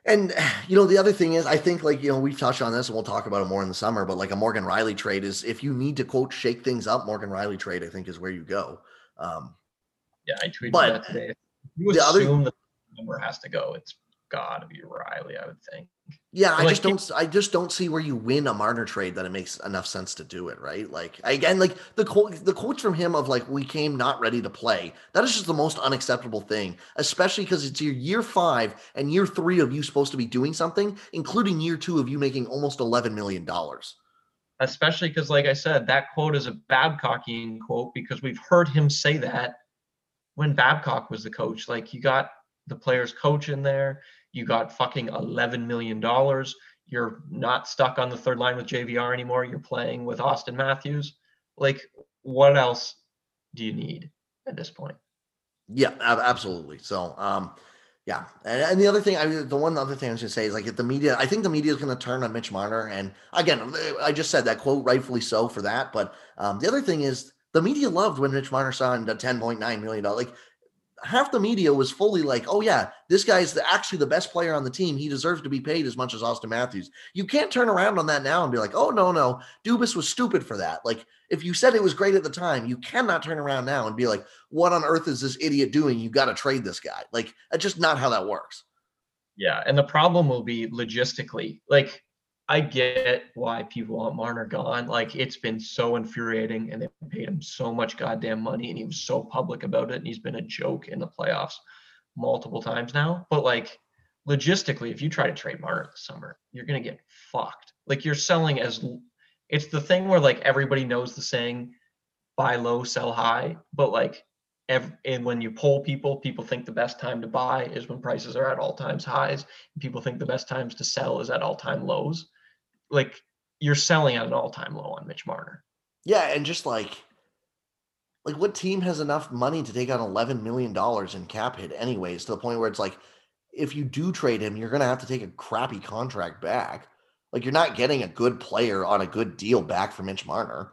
and you know, the other thing is, I think like you know we've touched on this, and we'll talk about it more in the summer. But like a Morgan Rielly trade is, if you need to quote shake things up, Morgan Rielly trade, I think is where you go. Um, yeah, I tweeted but that today. You the assume other, the number has to go. It's got to be Rielly, I would think. Yeah, I like, just don't. I just don't see where you win a Marner trade that it makes enough sense to do it, right? Like again, like the quote, the quotes from him of like we came not ready to play. That is just the most unacceptable thing, especially because it's your year five and year three of you supposed to be doing something, including year two of you making almost eleven million dollars. Especially because, like I said, that quote is a Babcockian quote because we've heard him say that when Babcock was the coach. Like you got the players coach in there you got fucking $11 million. You're not stuck on the third line with JVR anymore. You're playing with Auston Matthews. Like, what else do you need at this point? Yeah, absolutely. So, um, yeah, and, and, the other thing, I the one other thing I was to say is like if the media, I think the media is going to turn on Mitch Marner, and again, I just said that quote rightfully so for that. But um, the other thing is the media loved when Mitch Marner signed a ten point nine million dollar. Like half the media was fully like, oh, yeah, this guy's the, actually the best player on the team. He deserves to be paid as much as Auston Matthews. You can't turn around on that now and be like, oh, no, no, Dubas was stupid for that. Like, if you said it was great at the time, you cannot turn around now and be like, what on earth is this idiot doing? You got to trade this guy. Like, that's just not how that works. Yeah. And the problem will be logistically, like, I get why people want Marner gone. Like it's been so infuriating, and they paid him so much goddamn money, and he was so public about it, and he's been a joke in the playoffs multiple times now. But like logistically, if you try to trade Marner this summer, you're gonna get fucked. Like you're selling as it's the thing where like everybody knows the saying, buy low, sell high, but like Every, and when you poll people, people think the best time to buy is when prices are at all times highs. People think the best times to sell is at all time lows like you're selling at an all-time low on Mitch Marner. Yeah, and just like like what team has enough money to take on 11 million dollars in cap hit anyways to the point where it's like if you do trade him, you're going to have to take a crappy contract back. Like you're not getting a good player on a good deal back from Mitch Marner.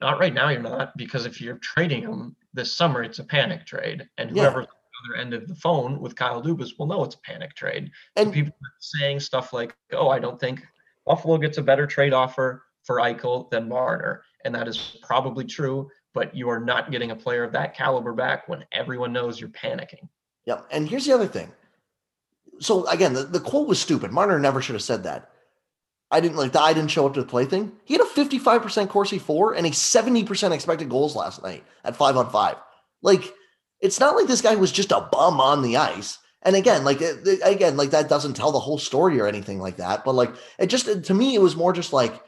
Not right now, you're not because if you're trading him this summer, it's a panic trade, and whoever yeah other end of the phone with Kyle Dubas will know it's a panic trade. And so people are saying stuff like, "Oh, I don't think Buffalo gets a better trade offer for Eichel than Marner," and that is probably true. But you are not getting a player of that caliber back when everyone knows you're panicking. Yeah, and here's the other thing. So again, the, the quote was stupid. Marner never should have said that. I didn't like the I didn't show up to the play thing. He had a 55% Corsi for and a 70% expected goals last night at five on five. Like it's not like this guy was just a bum on the ice. And again, like again, like that doesn't tell the whole story or anything like that. But like it just to me, it was more just like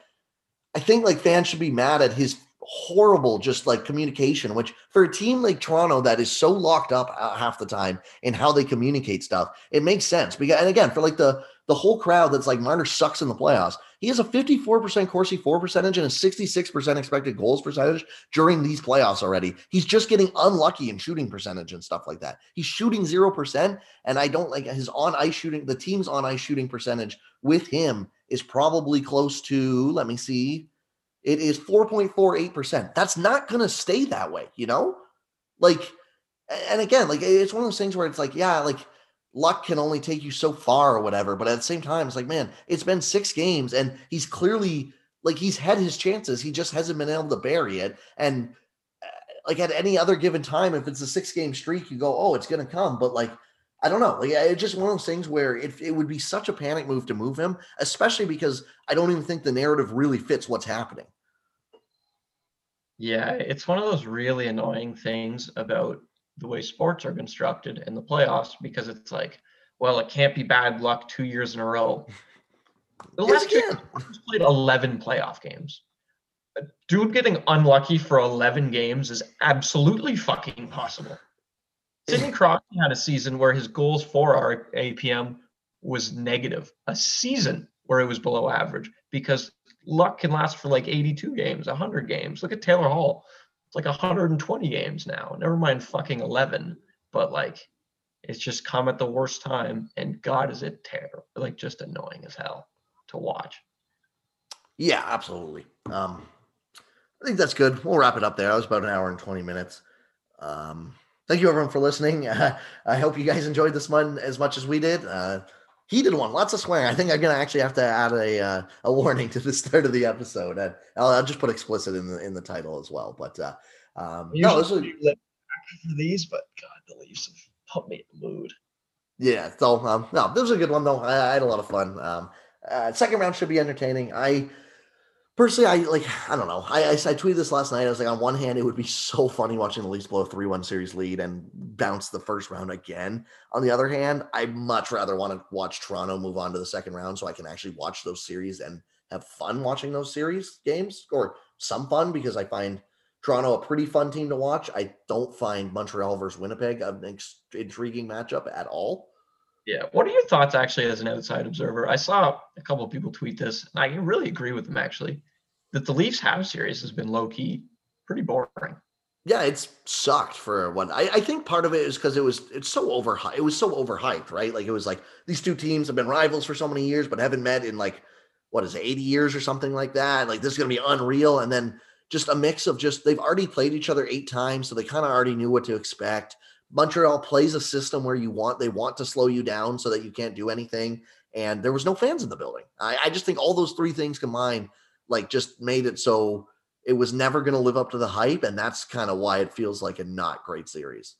I think like fans should be mad at his horrible just like communication which for a team like toronto that is so locked up uh, half the time in how they communicate stuff it makes sense because and again for like the the whole crowd that's like marner sucks in the playoffs he has a 54% Corsi for percentage and a 66% expected goals percentage during these playoffs already. He's just getting unlucky in shooting percentage and stuff like that. He's shooting 0%. And I don't like his on ice shooting, the team's on ice shooting percentage with him is probably close to, let me see, it is 4.48%. That's not going to stay that way, you know? Like, and again, like it's one of those things where it's like, yeah, like luck can only take you so far or whatever. But at the same time, it's like, man, it's been six games and he's clearly like he's had his chances. He just hasn't been able to bury it. And uh, like at any other given time, if it's a six game streak, you go, oh, it's going to come. But like, I don't know. Like, it's just one of those things where it, it would be such a panic move to move him, especially because I don't even think the narrative really fits what's happening. Yeah, it's one of those really annoying things about the way sports are constructed in the playoffs because it's like, well, it can't be bad luck two years in a row. The Yes, last year, played 11 playoff games. A dude getting unlucky for 11 games is absolutely fucking possible. Sidney Crosby had a season where his goals for our APM was negative, a season where it was below average because luck can last for like 82 games, 100 games. Look at Taylor Hall. It's like 120 games now. Never mind fucking 11, but like it's just come at the worst time and god is it terrible like just annoying as hell to watch. Yeah, absolutely. Um, I think that's good. We'll wrap it up there. That was about an hour and 20 minutes. Um, thank you everyone for listening. Uh, I hope you guys enjoyed this one as much as we did. Uh, he did one, lots of swearing. I think I'm gonna actually have to add a uh, a warning to the start of the episode, and I'll, I'll, just put explicit in the in the title as well. But uh, um, no, this was, for these, but God, the Leafs have put me in the mood. Yeah, so um, no, this was a good one though. I, I had a lot of fun. Um, uh, second round should be entertaining. I personally, I like, I don't know. I, I, I tweeted this last night. I was like, on one hand, it would be so funny watching the Leafs blow a 3 1 series lead and bounce the first round again. On the other hand, I'd much rather want to watch Toronto move on to the second round so I can actually watch those series and have fun watching those series games or some fun because I find Toronto a pretty fun team to watch. I don't find Montreal versus Winnipeg an intriguing matchup at all. Yeah. What are your thoughts actually as an outside observer? I saw a couple of people tweet this, and I really agree with them actually, that the Leafs have series has been low key pretty boring. Yeah, it's sucked for one. I, I think part of it is because it was it's so over it was so overhyped, right? Like it was like these two teams have been rivals for so many years, but haven't met in like what is it, 80 years or something like that. Like this is gonna be unreal. And then just a mix of just they've already played each other eight times, so they kind of already knew what to expect. Montreal plays a system where you want they want to slow you down so that you can't do anything. And there was no fans in the building. I, I just think all those three things combined, like, just made it so it was never going to live up to the hype, and that's kind of why it feels like a not great series.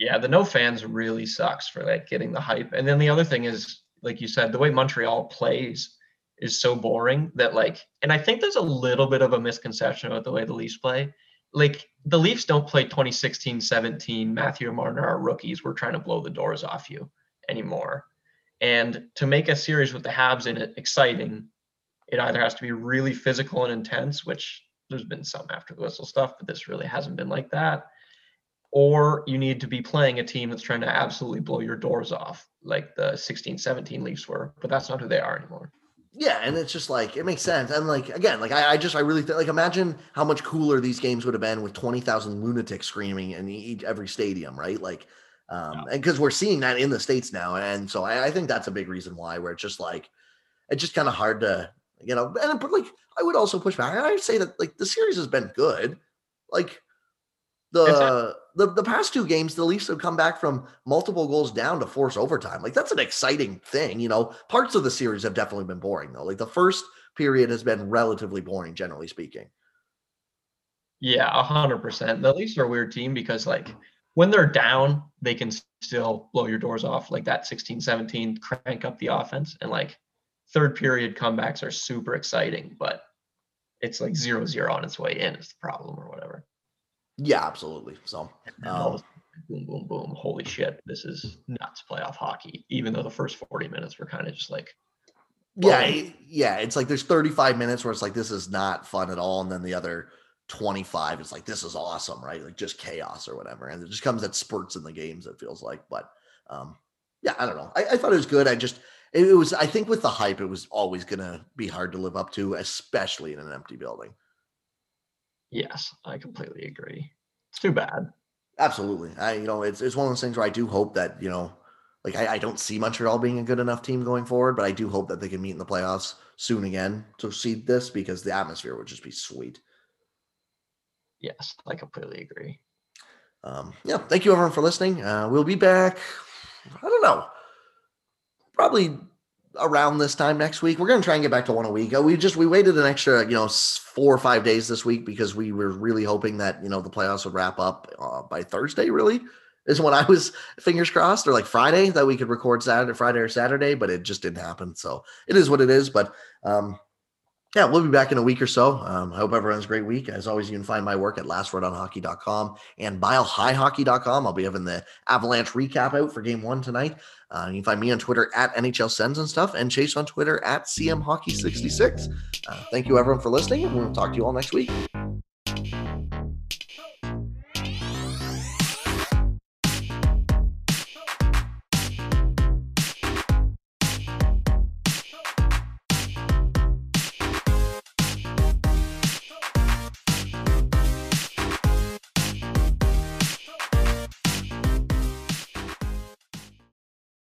Yeah, the no fans really sucks for like getting the hype. And then the other thing is, like you said, the way Montreal plays is so boring that like, and I think there's a little bit of a misconception about the way the Leafs play like the Leafs don't play 2016 17. Matthew and Marner are rookies. We're trying to blow the doors off you anymore. And to make a series with the Habs in it exciting, it either has to be really physical and intense, which there's been some after the whistle stuff, but this really hasn't been like that. Or you need to be playing a team that's trying to absolutely blow your doors off, like the 16 17 Leafs were, but that's not who they are anymore. Yeah, and it's just like it makes sense. And like again, like I, I just I really think like imagine how much cooler these games would have been with twenty thousand lunatics screaming in each every stadium, right? Like, um, yeah. and because we're seeing that in the states now, and so I, I think that's a big reason why where it's just like it's just kind of hard to you know. And but like I would also push back. I would say that like the series has been good. Like the the the past two games, the Leafs have come back from multiple goals down to force overtime. Like that's an exciting thing. You know, parts of the series have definitely been boring though. Like the first period has been relatively boring, generally speaking. Yeah, a hundred percent. The Leafs are a weird team because like when they're down, they can still blow your doors off like that 16, 17, crank up the offense. And like third period comebacks are super exciting, but it's like zero zero on its way in is the problem or whatever. Yeah, absolutely. So, um, boom, boom, boom. Holy shit, this is nuts playoff hockey. Even though the first 40 minutes were kind of just like, yeah, yeah. It's like there's 35 minutes where it's like, this is not fun at all. And then the other 25 is like, this is awesome, right? Like just chaos or whatever. And it just comes at spurts in the games, it feels like. But um, yeah, I don't know. I, I thought it was good. I just, it, was, I think with the hype, it was always going to be hard to live up to, especially in an empty building. Yes, I completely agree. It's too bad. Absolutely. I you know, it's it's one of those things where I do hope that, you know, like I, I don't see Montreal being a good enough team going forward, but I do hope that they can meet in the playoffs soon again to see this because the atmosphere would just be sweet. Yes, I completely agree. Um, yeah, thank you everyone for listening. Uh, we'll be back. I don't know, probably around this time next week. We're going to try and get back to one a week. We just we waited an extra, you know, four or five days this week because we were really hoping that you know the playoffs would wrap up uh, by Thursday. Really is when I was fingers crossed, or like Friday that we could record Saturday, Friday or Saturday, but it just didn't happen. So it is what it is. But um, yeah, we'll be back in a week or so. Um, I hope everyone has a great week. As always, you can find my work at lastwordonhockey.com and milehighhockey.com. I'll be having the Avalanche recap out for game one tonight. Uh, you can find me on Twitter at NHL Sends and stuff, and Chase on Twitter at CMHockey66. Uh, thank you, everyone, for listening, and we'll talk to you all next week.